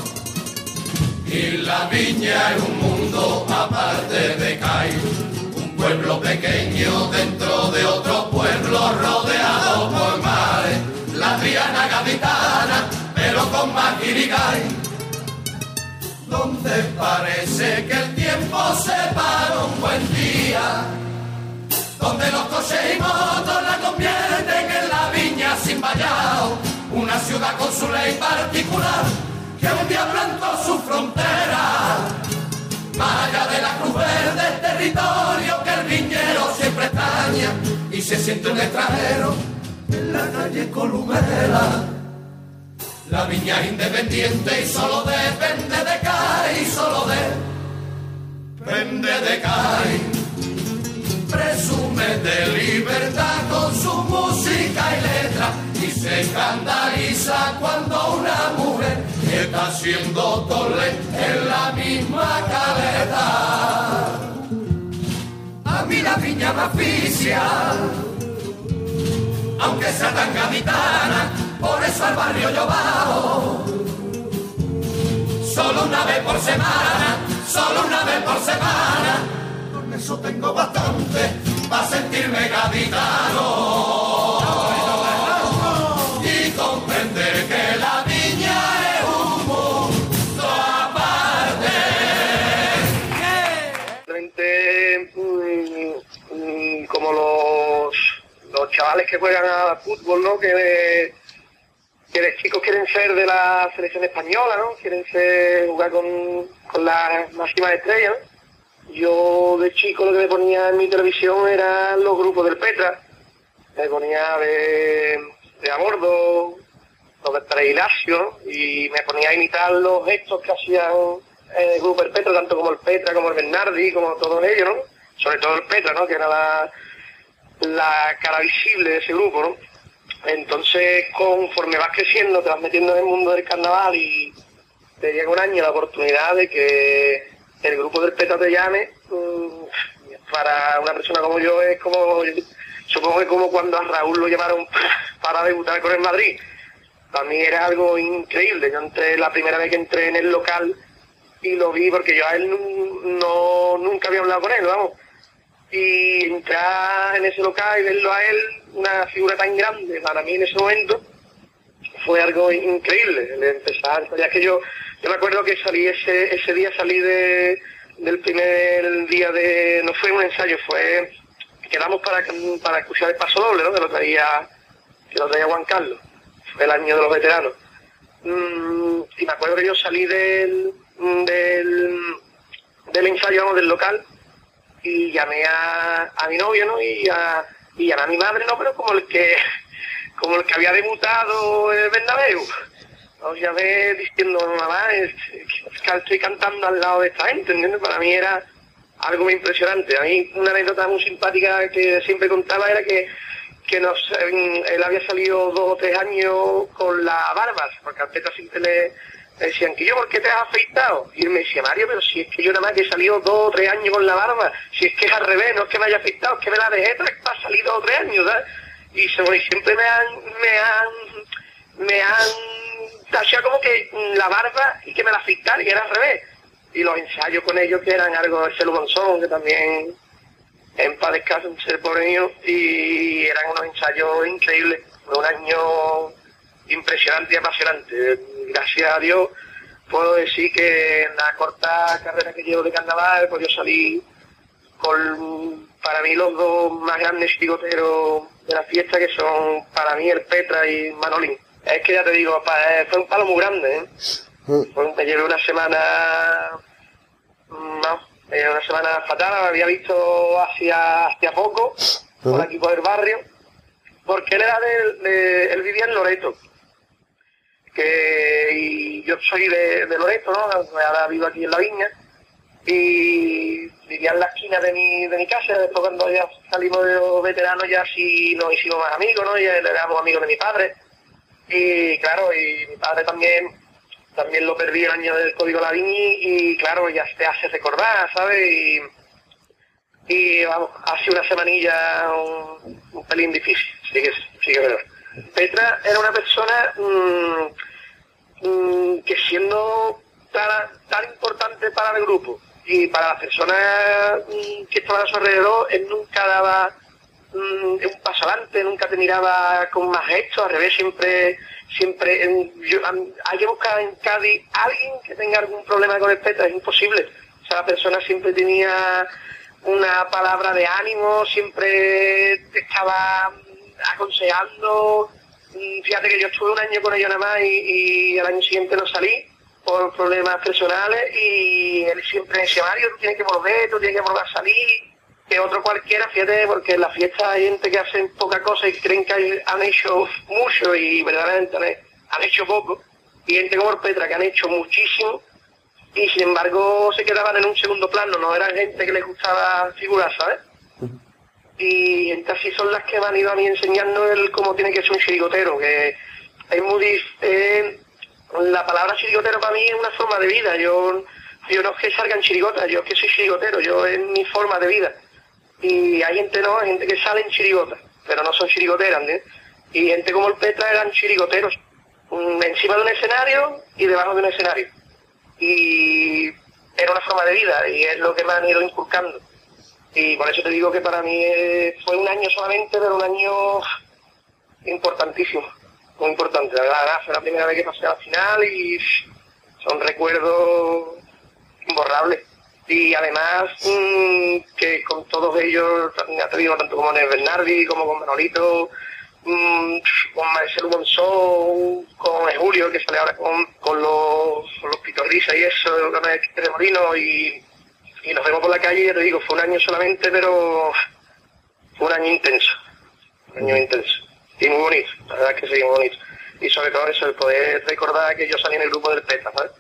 Speaker 4: Y la viña es un mundo aparte de Cai, un pueblo pequeño dentro de otro pueblo rodeado por mares, la Triana gaditana, pero con más guirigay, donde parece que el tiempo se para un buen día. Donde los coches y motos la convierten en la viña sin vallado, una ciudad con su ley particular que un día plantó su frontera. Más de la cruz verde, territorio que el viñero siempre extraña y se siente un extranjero en la calle Columela. La viña es independiente y solo depende de CAI, solo depende de CAI presume de libertad con su música y letra y se escandaliza cuando una mujer está haciendo tole en la misma caleta. A mí la viña me aficia, aunque sea tan gaditana, por eso al barrio yo bajo. Solo una vez por semana, solo una vez por semana con eso tengo bastante para sentirme gaditano
Speaker 10: los chavales que juegan al fútbol, ¿no? Que, que de chicos quieren ser de la selección española, ¿no? Quieren ser, jugar con, con las máximas estrellas. Yo de chico lo que me ponía en mi televisión eran los grupos del Petra. Me ponía de, de a bordo, los de Trailacio, y me ponía a imitar los gestos que hacían el grupo del Petra, tanto como el Petra, como el Bernardi, como todos ellos, ¿no? sobre todo el Petra, ¿no? Que era la, la cara visible de ese grupo, ¿no? Entonces, conforme vas creciendo, te vas metiendo en el mundo del carnaval y te llega un año la oportunidad de que el grupo del Petra te llame, mm, para una persona como yo es como, supongo que como cuando a Raúl lo llamaron para debutar con el Madrid. Para mí era algo increíble. Yo entré la primera vez que entré en el local y lo vi porque yo a él no, nunca había hablado con él, vamos. Y entrar en ese local y verlo a él, una figura tan grande para mí en ese momento, fue algo increíble. El empezar, ya que yo, yo me acuerdo que salí ese, ese día, salí de, del primer día de, no fue un ensayo, fue, quedamos para, para escuchar el paso doble, ¿no? Que lo traía, que lo traía Juan Carlos. Fue el año de los veteranos. Mm, y me acuerdo que yo salí del, del, del ensayo, vamos, del local, y llamé a, a mi novio, ¿no? Y, a, y llamé a mi madre, ¿no? Pero como el que, como el que había debutado en el Bernabéu. Os llamé diciendo, mamá, es, es estoy cantando al lado de esta gente, ¿entiendes? Para mí era algo muy impresionante. A mí una anécdota muy simpática que siempre contaba era que, que nos, él había salido dos o tres años con la barba, porque al Petra siempre le, le decían que yo, ¿por qué te has afeitado? Y él me decía, Mario, pero si es que yo nada más que he salido dos o tres años con la barba, si es que es al revés, no es que me haya afeitado, es que me la dejé tres para salir dos o tres años, ¿sabes? Y, y siempre me han, me han, me han tachado como que mm, la barba y que me la afeitara, y era al revés. Y los ensayos con ellos que eran algo de Celo Monzón, que también en paz un ser pobre mío, y eran unos ensayos increíbles. Un año impresionante y apasionante. Gracias a Dios puedo decir que en la corta carrera que llevo de carnaval, pues yo salí con, para mí, los dos más grandes bigoteros de la fiesta, que son para mí el Petra y Manolín. Es que ya te digo, eh, fue un palo muy grande, ¿eh? Fue- me llevé una semana, mm, no, me llevé una semana fatal, la había visto hacía, hacía poco, por aquí por el barrio, porque él era de, de- él vivía en Loreto, que yo soy de, de Loreto, ¿no? Ahora vivo aquí en La Viña, y vivía en la esquina de mi, de mi casa, después cuando ya salimos de los veteranos ya sí nos hicimos más amigos, ¿no? Ya éramos amigos de mi padre, y claro, y mi padre también también lo perdí el año del Código Laviñi y claro, ya te hace recordar, ¿sabes? Y, y vamos, hace una semanilla un, pelín difícil, sí que, sí. Petra era una persona mm, mm, que siendo tan, tan importante para el grupo y para las personas mm, que estaban a su alrededor, él nunca daba un paso adelante, nunca te miraba con más gesto, al revés, siempre, siempre, yo- hay que buscar en Cádiz alguien que tenga algún problema con el Petra, es imposible. O sea, la persona siempre tenía una palabra de ánimo, siempre estaba aconsejando. Mm, Fíjate que yo estuve un año con ellos nada más y, y al año siguiente no salí por problemas personales y él siempre decía, Mario, tú tienes que volver, tú tienes que volver a salir que otro cualquiera, fíjate, porque en la fiesta hay gente que hacen poca cosa y creen que han hecho mucho y verdaderamente han, han hecho poco. Y gente como el Petra que han hecho muchísimo y sin embargo se quedaban en un segundo plano, no eran gente que les gustaba figurar, ¿sabes? Y gente así son las que me han ido a mí enseñando el cómo tiene que ser un chirigotero, que es muy eh, la palabra chirigotero para mí es una forma de vida, yo, yo no es que salgan chirigotas, yo es que soy chirigotero, yo es mi forma de vida y hay gente no, hay gente que sale en chirigotas, pero no son chirigoteras, ¿entiendes? Y gente como el Petra eran chirigoteros, mm, encima de un escenario y debajo de un escenario. Y era una forma de vida y es lo que me han ido inculcando. Y por eso te digo que para mí fue un año solamente, pero un año importantísimo, muy importante. La verdad, fue la primera vez que pasé a la final y son recuerdos imborrables. Y además mm, que con todos ellos, ya te digo, tanto como con Bernardi, como con Manolito, mm, con Marcelo Monzón, con Julio, que sale ahora con, con los, los y eso, con el de Molino, y, y nos vemos por la calle, ya te digo, fue un año solamente, pero fue un año intenso, un año intenso. Y muy bonito, la verdad es que sí, muy bonito. Y sobre todo eso, el poder recordar que yo salí en el grupo del PETA, ¿sabes?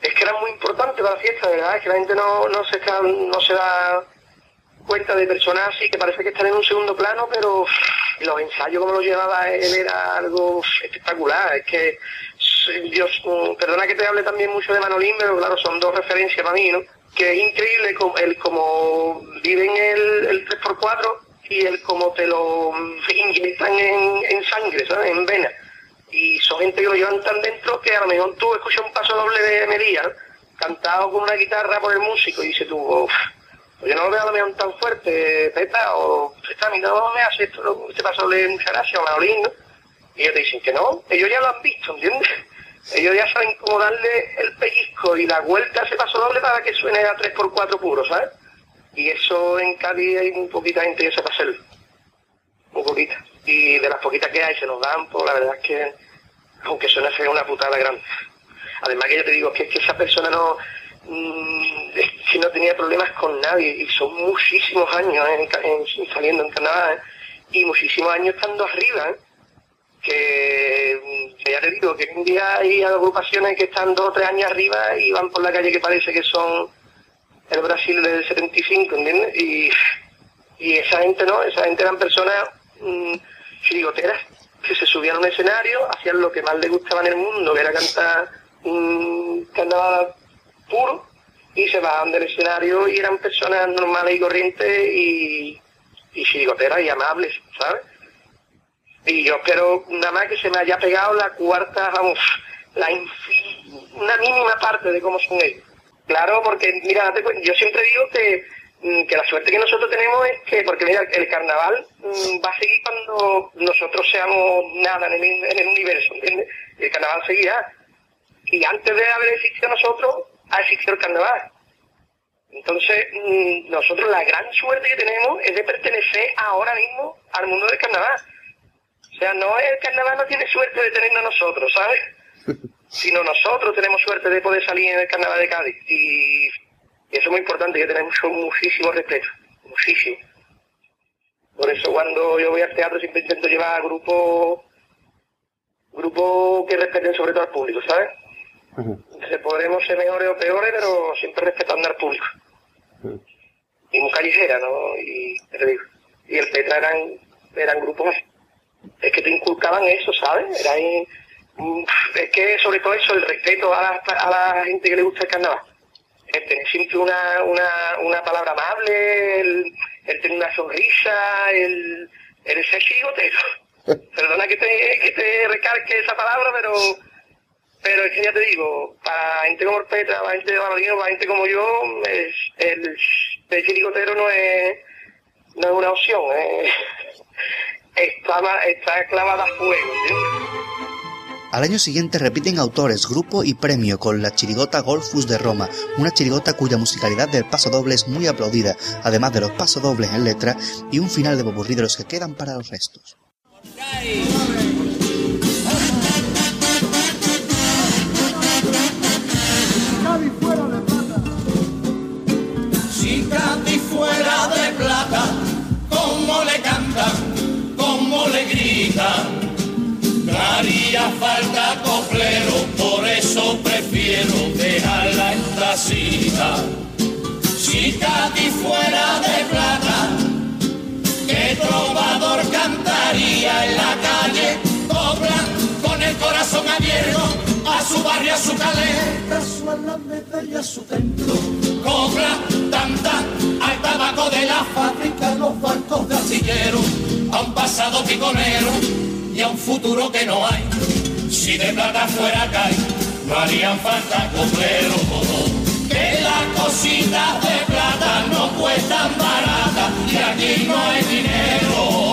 Speaker 10: Es que era muy importante para la fiesta, verdad, es que la gente no, no se está, no se da cuenta de personas así que parece que están en un segundo plano, pero los ensayos como los llevaba él era algo espectacular. Es que, mm, perdona que te hable también mucho de Manolín, pero claro, son dos referencias para mí, ¿no? Que es increíble como, el como viven el, el 3x4 y el como te lo inyectan en, en sangre, ¿sabes? En vena. Y son gente que lo llevan tan dentro que a lo mejor tú escuchas un paso doble de Melía, cantado con una guitarra por el músico y dices tú, "Uf, pues yo no lo veo a lo mejor tan fuerte, Peta, o Peta, a mí no me hace esto, este paso doble mucha gracia, o Manolín, ¿no? Y ellos te dicen que no, ellos ya lo han visto, ¿entiendes? Ellos ya saben cómo darle el pellizco y la vuelta a ese paso doble para que suene a 3x4 puro, ¿sabes? Y eso en Cádiz hay muy poquita gente que sepa hacerlo. Muy poquita. Y de las poquitas que hay se nos dan, pues la verdad es que, aunque suene feo, una putada grande. Además que yo te digo que es que esa persona no, mm, es que no tenía problemas con nadie y son muchísimos años ca- en- saliendo en Canadá ¿eh? y muchísimos años estando arriba. ¿eh? que ya te digo que un día hay agrupaciones que están dos o tres años arriba y van por la calle que parece que son el Brasil del 75, ¿entiendes? Y, y esa gente no, esa gente eran personas mm, chirigoteras que se subían a un escenario, hacían lo que más les gustaba en el mundo, que era cantar un carnaval puro, y se bajaban del escenario y eran personas normales y corrientes y, y chirigoteras y amables, ¿sabes? Y yo espero nada más que se me haya pegado la cuarta, vamos, la infi- una mínima parte de cómo son ellos. Claro, porque mira, yo siempre digo que, mm, que la suerte que nosotros tenemos es que, porque mira, el carnaval mm, va a seguir cuando nosotros seamos nada en el, en el universo, ¿entiendes? El carnaval seguirá. Y antes de haber existido nosotros, ha existido el carnaval. Entonces, mm, nosotros la gran suerte que tenemos es de pertenecer ahora mismo al mundo del carnaval. Sea, no es el carnaval no tiene suerte de tenernos nosotros, ¿sabes? Sino nosotros tenemos suerte de poder salir en el carnaval de Cádiz. Y, eso es muy importante, que tenemos muchísimo respeto, muchísimo. Por eso cuando yo voy al teatro siempre intento llevar grupos grupos que respeten sobre todo al público, ¿sabes? Entonces podremos ser mejores o peores, pero siempre respetando al público. Y muy callejera, ¿no? Y, te digo, y el Petra eran, eran grupos. Es que te inculcaban eso, ¿sabes? Era ahí, es que sobre todo eso, el respeto a la, a la gente que le gusta el carnaval. El tener siempre una, una, una palabra amable, el, el tener una sonrisa, el, el ser chigotero. Perdona que te, que te recalque esa palabra, pero pero es que ya te digo, para gente como el Petra, para gente de Manolino, para gente como yo, es, el ser chirigotero no es, no es una opción, es, está, ma- está clavada a fuego, ¿entiendes?
Speaker 1: Al año siguiente repiten autores, grupo y premio con la chirigota Golfus de Roma, una chirigota cuya musicalidad del paso doble es muy aplaudida, además de los pasodobles en letra y un final de popurrí de los que quedan para los restos.
Speaker 4: Falta coplero, por eso prefiero dejarla en tacita. Si Cádiz fuera de plata, ¿qué trovador cantaría en la calle? Cobra con el corazón abierto a su barrio, a su caleta, a su alameda y a su templo. Cobra tanta al tabaco de la fábrica, los barcos de astillero, a un pasado piconero y a un futuro que no hay. Si de plata fuera cae, no harían falta copleros que las cositas de plata no cuestan barata y aquí no hay dinero.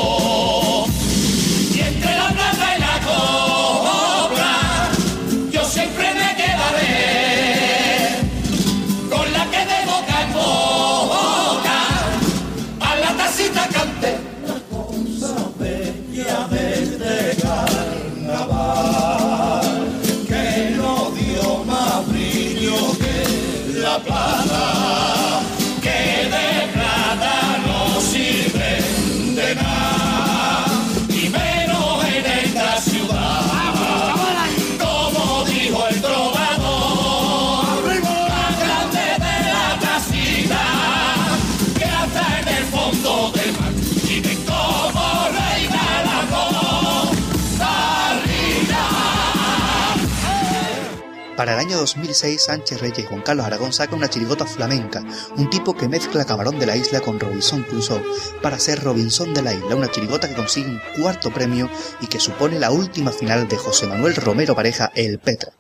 Speaker 1: Para el año 2006, Sánchez Reyes y Juan Carlos Aragón sacan una chirigota flamenca, un tipo que mezcla Camarón de la Isla con Robinson Crusoe para ser Robinson de la Isla, una chirigota que consigue un cuarto premio y que supone la última final de José Manuel Romero Pareja, el Petra.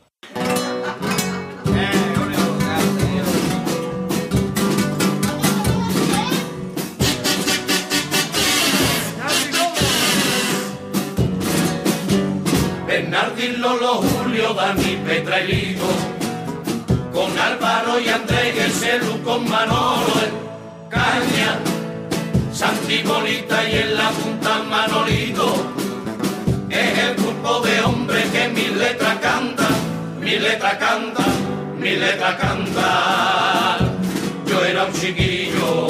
Speaker 4: Julio, Dani, Petra y Lito, con Álvaro y Andrés, el celu con Manolo, el Caña, Santi Bonita y en la punta Manolito, es el grupo de hombres que mi letra canta, mi letra canta, mi letra canta. Yo era un chiquillo,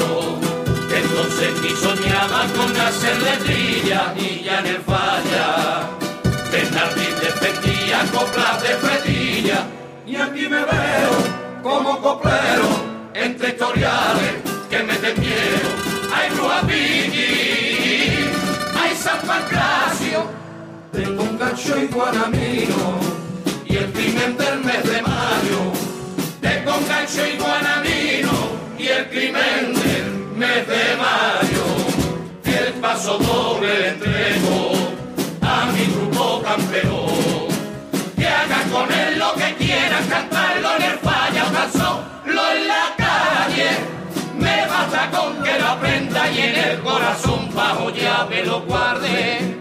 Speaker 4: entonces ni soñaba con hacer letrillas y ya en el falla. Bernardín defendía coplas de fretilla y aquí me veo como coplero entre historiales que me den miedo. Hay Ruapini, hay San Pancracio, tengo un gancho y guanamino y el crimen del mes de mayo. Tengo un gancho y guanamino y el crimen del mes de mayo. El paso doble le entrego a mi grupo campeón. Él lo que quieran, cantarlo en el falla, lo en la calle. Me basta con que lo aprenda y en el corazón bajo llave lo guarde.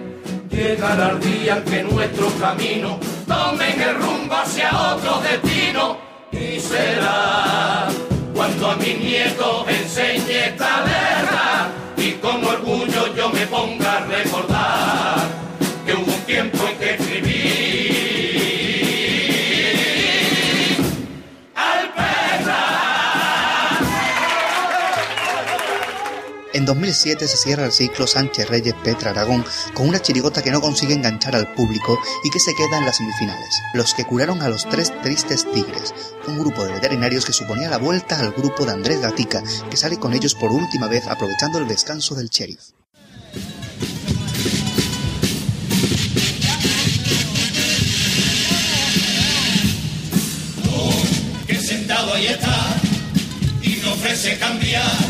Speaker 4: Llegará el día en que nuestros caminos tomen el rumbo hacia otro destino y será cuando a mi nieto enseñe esta verdad y con orgullo yo me ponga a recordar que hubo un tiempo en que
Speaker 1: En 2007 se cierra el ciclo Sánchez Reyes Petra Aragón con una chirigota que no consigue enganchar al público y que se queda en las semifinales. Los que curaron a los tres tristes tigres, un grupo de veterinarios que suponía la vuelta al grupo de Andrés Gatica, que sale con ellos por última vez aprovechando el descanso del sheriff.
Speaker 4: ahí está y me ofrece cambiar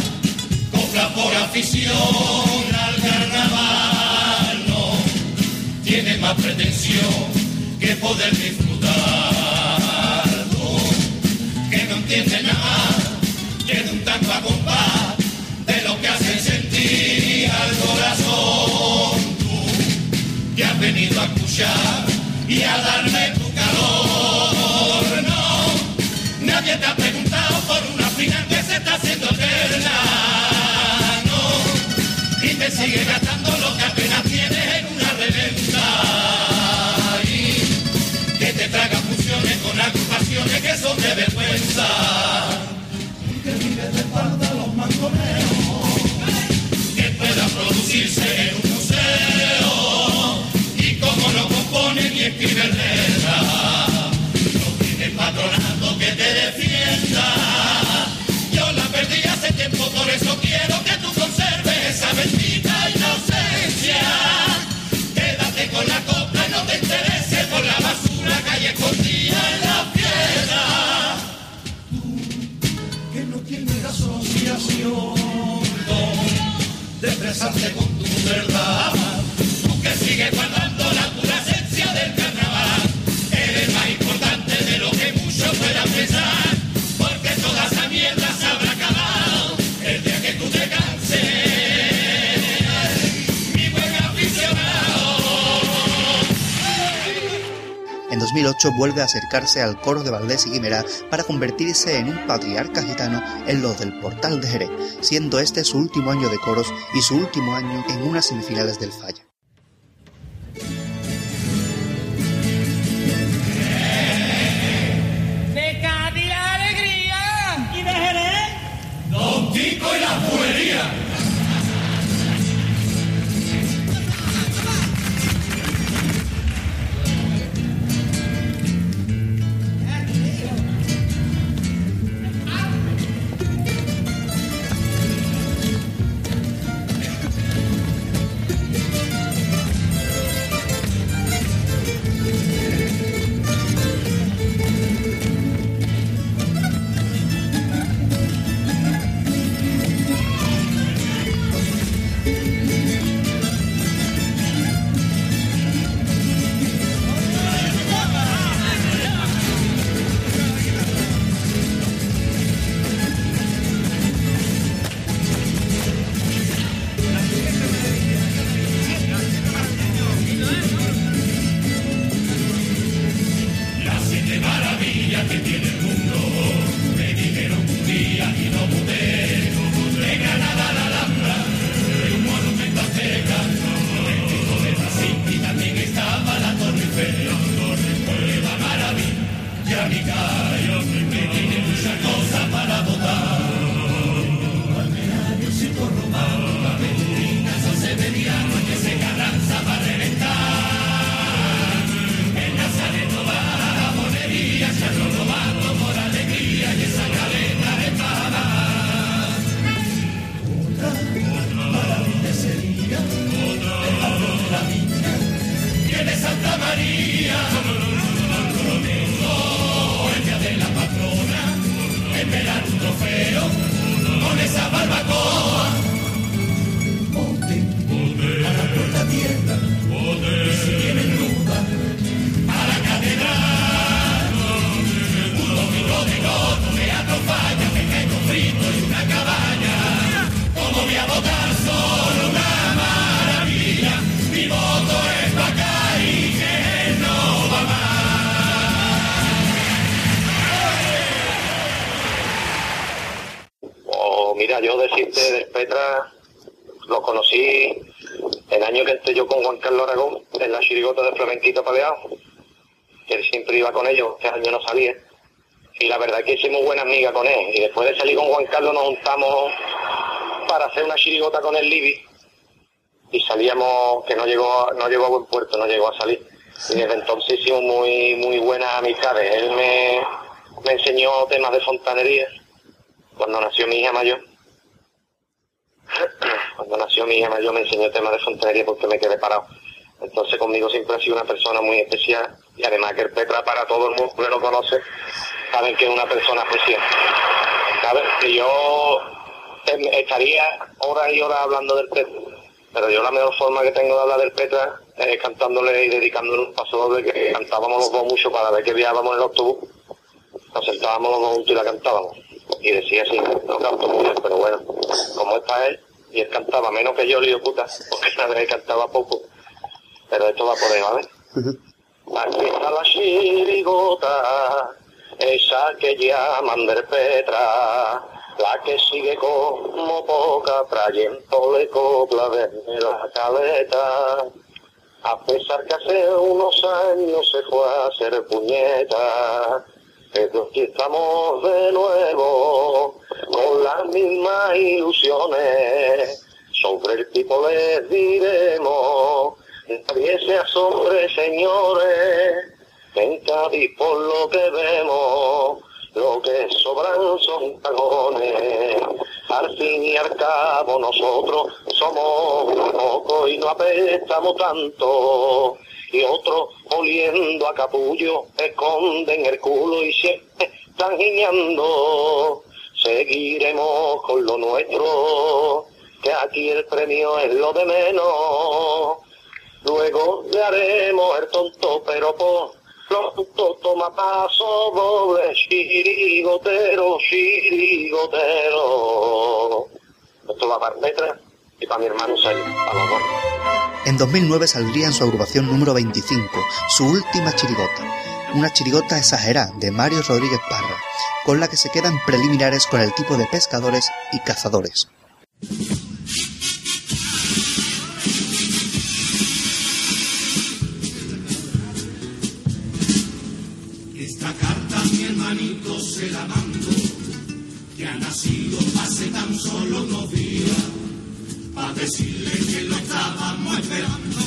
Speaker 4: por afición al carnaval. No tiene más pretensión que poder disfrutar. No, que no entiende nada que de un tanto a compás de lo que hace sentir al corazón. Tú que has venido a escuchar y a darme tu calor. No, nadie te ha preguntado por una final que se está haciendo eterna. Sigue gastando lo que apenas tienes en una reventa. Y que te traga fusiones con agrupaciones que son de vergüenza. Y que vive de espalda los mangoneos. Que pueda producirse en un museo. Y como no compone ni escribe letra no tiene patronato que te defienda. Yo la perdí hace tiempo, por eso quiero que de
Speaker 1: 2008 vuelve a acercarse al coro de Valdés y Guimerá para convertirse en un patriarca gitano en los del Portal de Jerez, siendo este su último año de coros y su último año en unas semifinales del Falla.
Speaker 11: Con él. Y después de salir con Juan Carlos nos juntamos para hacer una chirigota con el Libi. Y salíamos, que no llegó, no llegó a buen puerto, no llegó a salir. Y desde entonces hicimos muy, muy buenas amistades. Él me, me enseñó temas de fontanería cuando nació mi hija mayor. Cuando nació mi hija mayor me enseñó temas de fontanería porque me quedé parado. Entonces conmigo siempre ha sido una persona muy especial y además que el Petra para todo el mundo que lo conoce saben que es una persona especial. ¿Sabes? Que yo em, estaría horas y horas hablando del Petra, pero yo la mejor forma que tengo de hablar del Petra es cantándole y dedicándole un paso doble que cantábamos los dos mucho cada vez que viajábamos en el autobús. Nos sentábamos los dos juntos y la cantábamos. Y decía así, no canto muy bien, pero bueno, como está él, y él cantaba menos que yo, lío puta, porque la vez cantaba poco. Pero esto va por ahí, ¿vale? Aquí está la chirigota, esa que llaman del Petra, la que sigue como poca, trayéndole copla de la caleta. A pesar que hace unos años se fue a hacer puñeta, pero aquí estamos de nuevo, con las mismas ilusiones. Sobre el tipo les diremos, nadie se asombre, señores, en Cádiz por lo que vemos, lo que sobran son tagones. Al fin y al cabo nosotros somos pocos y no apestamos tanto. Y otros oliendo a capullo esconden el culo y siempre están guiñando. Seguiremos con lo nuestro, que aquí el premio es lo de menos. Luego le haremos el tonto, pero por toma paso doble, chirigotero, chirigotero. Esto va para Petra y para mi hermano Sergio, para.
Speaker 1: En 2009 saldría en su agrupación número 25, su última chirigota, una chirigota exagerada de Mario Rodríguez Parra, con la que se quedan preliminares con el tipo de pescadores y cazadores.
Speaker 2: Decirle que lo estábamos esperando.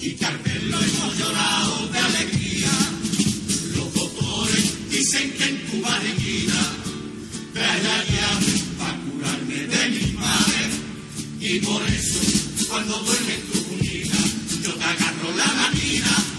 Speaker 2: Y que al verlo hemos llorado de alegría. Los doctores dicen que en tu barriguita haya llave para curarme de mi madre. Y por eso cuando duermes tu cunita yo te agarro la manina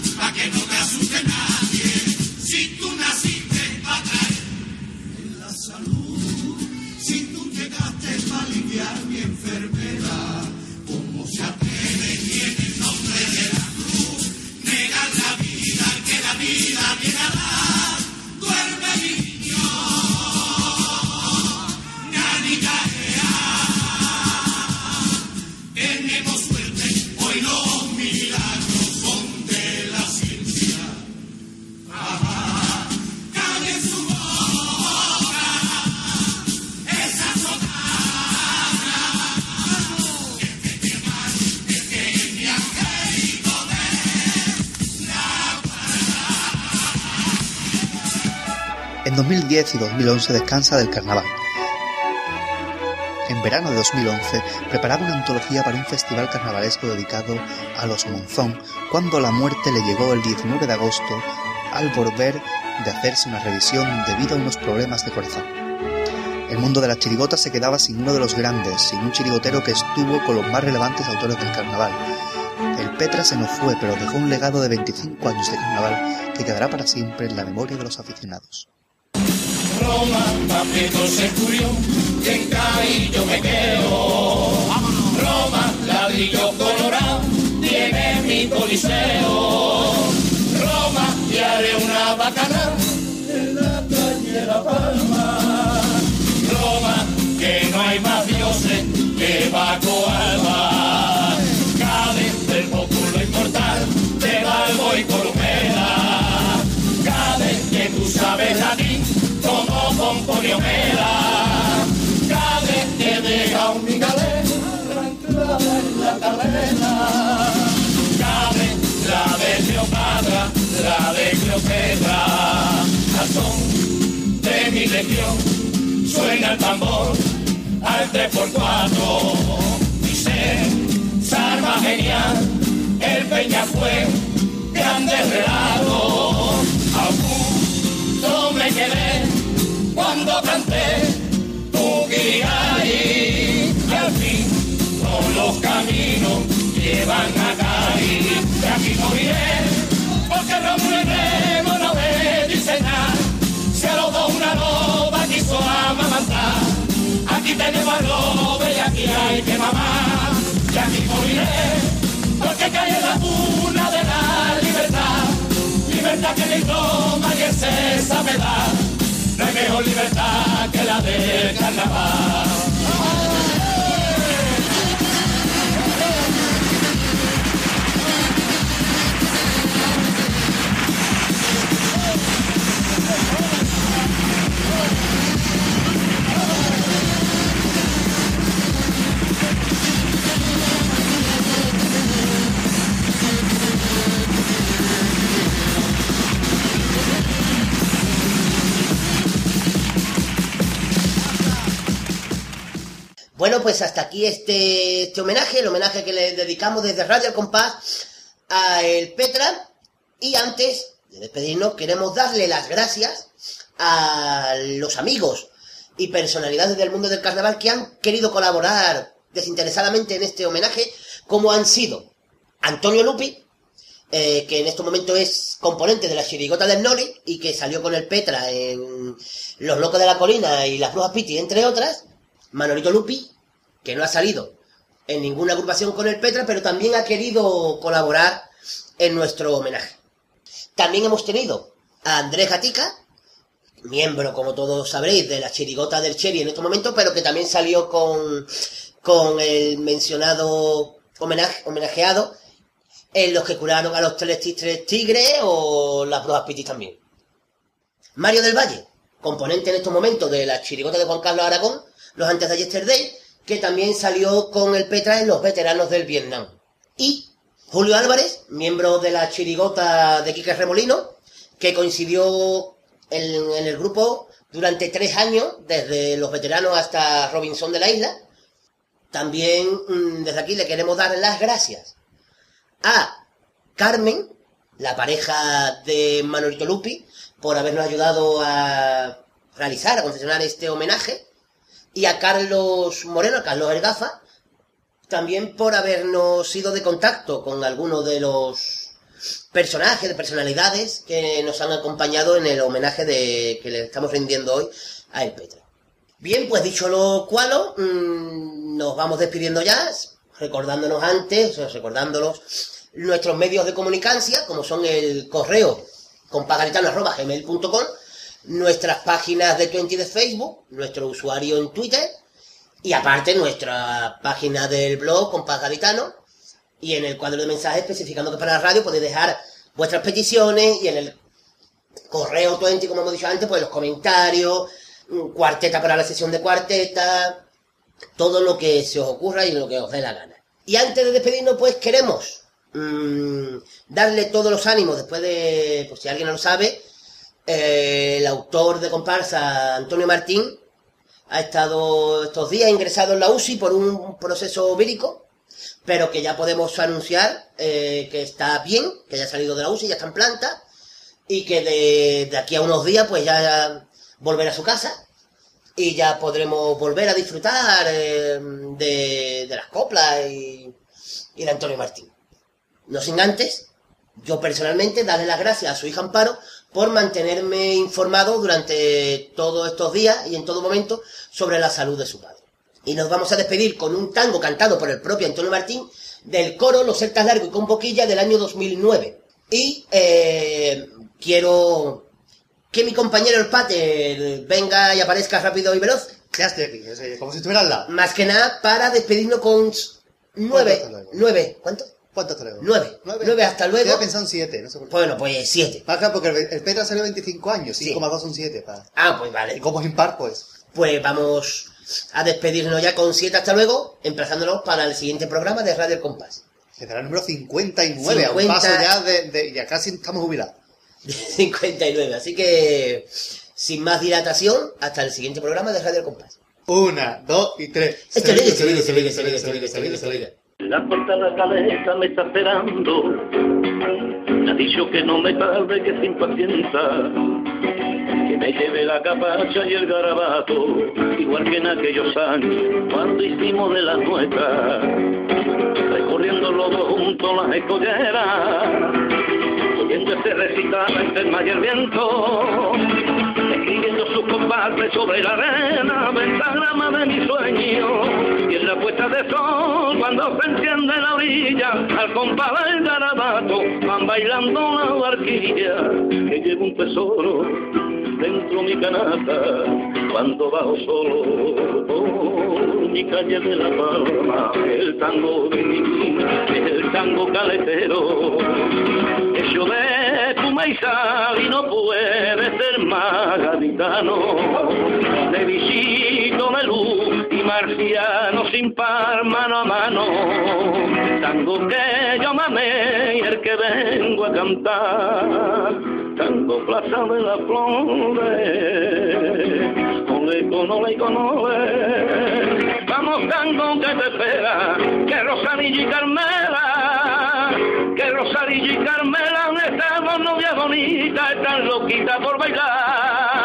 Speaker 1: 2010 y 2011 descansa del carnaval. En verano de 2011 preparaba una antología para un festival carnavalesco dedicado a los Monzón, cuando la muerte le llegó el 19 de agosto al volver de hacerse una revisión debido a unos problemas de corazón. El mundo de la chirigota se quedaba sin uno de los grandes, sin un chirigotero que estuvo con los más relevantes autores del carnaval. El Petra se nos fue, pero dejó un legado de 25 años de carnaval que quedará para siempre en la memoria de los aficionados.
Speaker 4: Roma, Papeto se murió, y en yo me quedo. Roma, ladrillo colorado, tiene mi coliseo. Roma, y haré una bacana en la cañera Palma. Roma, que no hay más dioses que Baco Alba. testimonio que deja un migalén la entrada en la carrera. Cadet, la de Cleopatra, la de Cleopatra. Al son de mi legión suena el tambor al 3x4. Y se salva genial el Peñafuel, grande relato. Augusto me quedé cuando canté tu guirigay. Y al fin, todos los caminos llevan a caer. De aquí moriré, porque Remo no dicen nada. Se a los dos una loba quiso amamantar. Aquí tenemos al lobo y aquí hay que mamar. Y aquí moriré, porque cae en la cuna de la libertad. Libertad que ni Roma y el César me da. Mejor libertad que la del carnaval.
Speaker 3: Bueno, pues hasta aquí este, este homenaje, el homenaje que le dedicamos desde Radio Compás a el Petra. Y antes de despedirnos, queremos darle las gracias a los amigos y personalidades del mundo del carnaval que han querido colaborar desinteresadamente en este homenaje, como han sido Antonio Lupi, eh, que en este momento es componente de la chirigota del Nori y que salió con el Petra en Los Locos de la Colina y Las Brujas Piti, entre otras. Manolito Lupi, que no ha salido en ninguna agrupación con el Petra, pero también ha querido colaborar en nuestro homenaje. También hemos tenido a Andrés Gatica, miembro, como todos sabréis, de la chirigota del Cherry en este momento, pero que también salió con, con el mencionado homenaje, homenajeado en los que curaron a los tres, tres tigres o las brujas pitis también. Mario del Valle, componente en estos momentos de la chirigota de Juan Carlos Aragón, los antes de Yesterday, que también salió con el Petra en los veteranos del Vietnam. Y Julio Álvarez, miembro de la chirigota de Quique Remolino, que coincidió en, el grupo durante tres años, desde los veteranos hasta Robinson de la isla. También mm, desde aquí le queremos dar las gracias a Carmen, la pareja de Manolito Lupi, por habernos ayudado a realizar, a confeccionar este homenaje, y a Carlos Moreno, a Carlos Ergafa, también por habernos ido de contacto con algunos de los personajes, de personalidades que nos han acompañado en el homenaje de, que le estamos rindiendo hoy a El Petra. Bien, pues dicho lo cual, mmm, nos vamos despidiendo ya, recordándonos antes, recordándolos nuestros medios de comunicación, como son el correo compagaritano.gmail.com, nuestras páginas de Twenty de Facebook, nuestro usuario en Twitter, y aparte nuestra página del blog Compás Gaditano, y en el cuadro de mensajes especificando que para la radio podéis dejar vuestras peticiones, y en el correo Twenty, como hemos dicho antes, pues los comentarios, cuarteta para la sesión de cuarteta, todo lo que se os ocurra y lo que os dé la gana. Y antes de despedirnos, pues queremos mmm, darle todos los ánimos, después de, pues si alguien no lo sabe, eh, el autor de comparsa, Antonio Martín, ha estado estos días ingresado en la UCI por un proceso vírico, pero que ya podemos anunciar eh, que está bien, que ya ha salido de la UCI, ya está en planta, y que de, aquí a unos días pues ya volverá a su casa y ya podremos volver a disfrutar eh, de, de, las coplas y, y, de Antonio Martín. No sin antes, yo personalmente darle las gracias a su hija Amparo por mantenerme informado durante todos estos días y en todo momento sobre la salud de su padre. Y nos vamos a despedir con un tango cantado por el propio Antonio Martín del coro Los Celtas Largo y con Boquilla del año 2009. Y eh, quiero que mi compañero el Pater venga y aparezca rápido y veloz.
Speaker 12: Como si estuviera al lado.
Speaker 3: Más que nada para despedirnos con nueve. ¿Nueve? ¿Cuánto?
Speaker 12: ¿Cuánto hasta luego?
Speaker 3: Nueve.
Speaker 12: Nueve.
Speaker 3: Nueve hasta luego.
Speaker 12: Yo pensado en siete, no sé por qué.
Speaker 3: Bueno, pues siete.
Speaker 12: Acá porque el, el Petra salió 25 años, 5,2
Speaker 3: Sí.
Speaker 12: son 7. Pa.
Speaker 3: Ah, pues vale.
Speaker 12: Y como es impar, pues.
Speaker 3: Pues vamos a despedirnos ya con siete hasta luego, emplazándonos para el siguiente programa de Radio El Compás.
Speaker 12: Será el número 59, a un
Speaker 3: 50.
Speaker 12: paso ya de, de- Ya casi estamos jubilados.
Speaker 3: 59. Así que Sin más dilatación, hasta el siguiente programa de Radio El Compás.
Speaker 1: Una, dos y tres.
Speaker 3: Esto
Speaker 1: Se se se se se se.
Speaker 13: La puerta de la cabeza me está esperando. Me ha dicho que no me tarde, que se impacienta. Que me lleve la capacha y el garabato, igual que en aquellos años, cuando hicimos de las nuestras. Recorriendo los dos juntos las escolleras, oyendo ese recital entre el el viento sobre la arena, pentagrama de mi sueño. Y en la puesta de sol, cuando se enciende la orilla, al compás del garabato, van bailando la barquilla, que lleva un tesoro dentro mi canasta, cuando bajo solo por mi calle de la palma, el tango de mí, el tango caletero, hecho de espuma y sal y no puede ser más gaditano, de visito luz y marciano sin par mano a mano, tango que yo mamé y el que vengo a cantar, tango plaza de las flores, ole con ole con ole, vamos tango que te espera, que Rosalilla y Carmela, que Rosalilla y Carmela estamos novia bonita, están loquitas por bailar.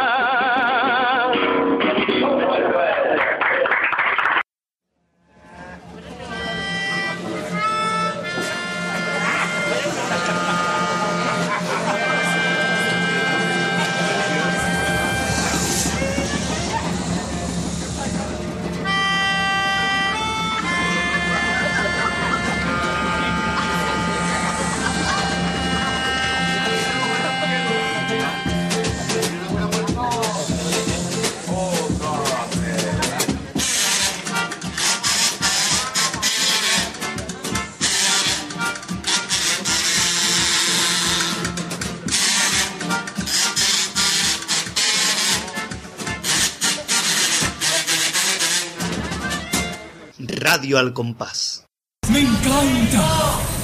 Speaker 1: Radio al compás.
Speaker 14: Me encanta.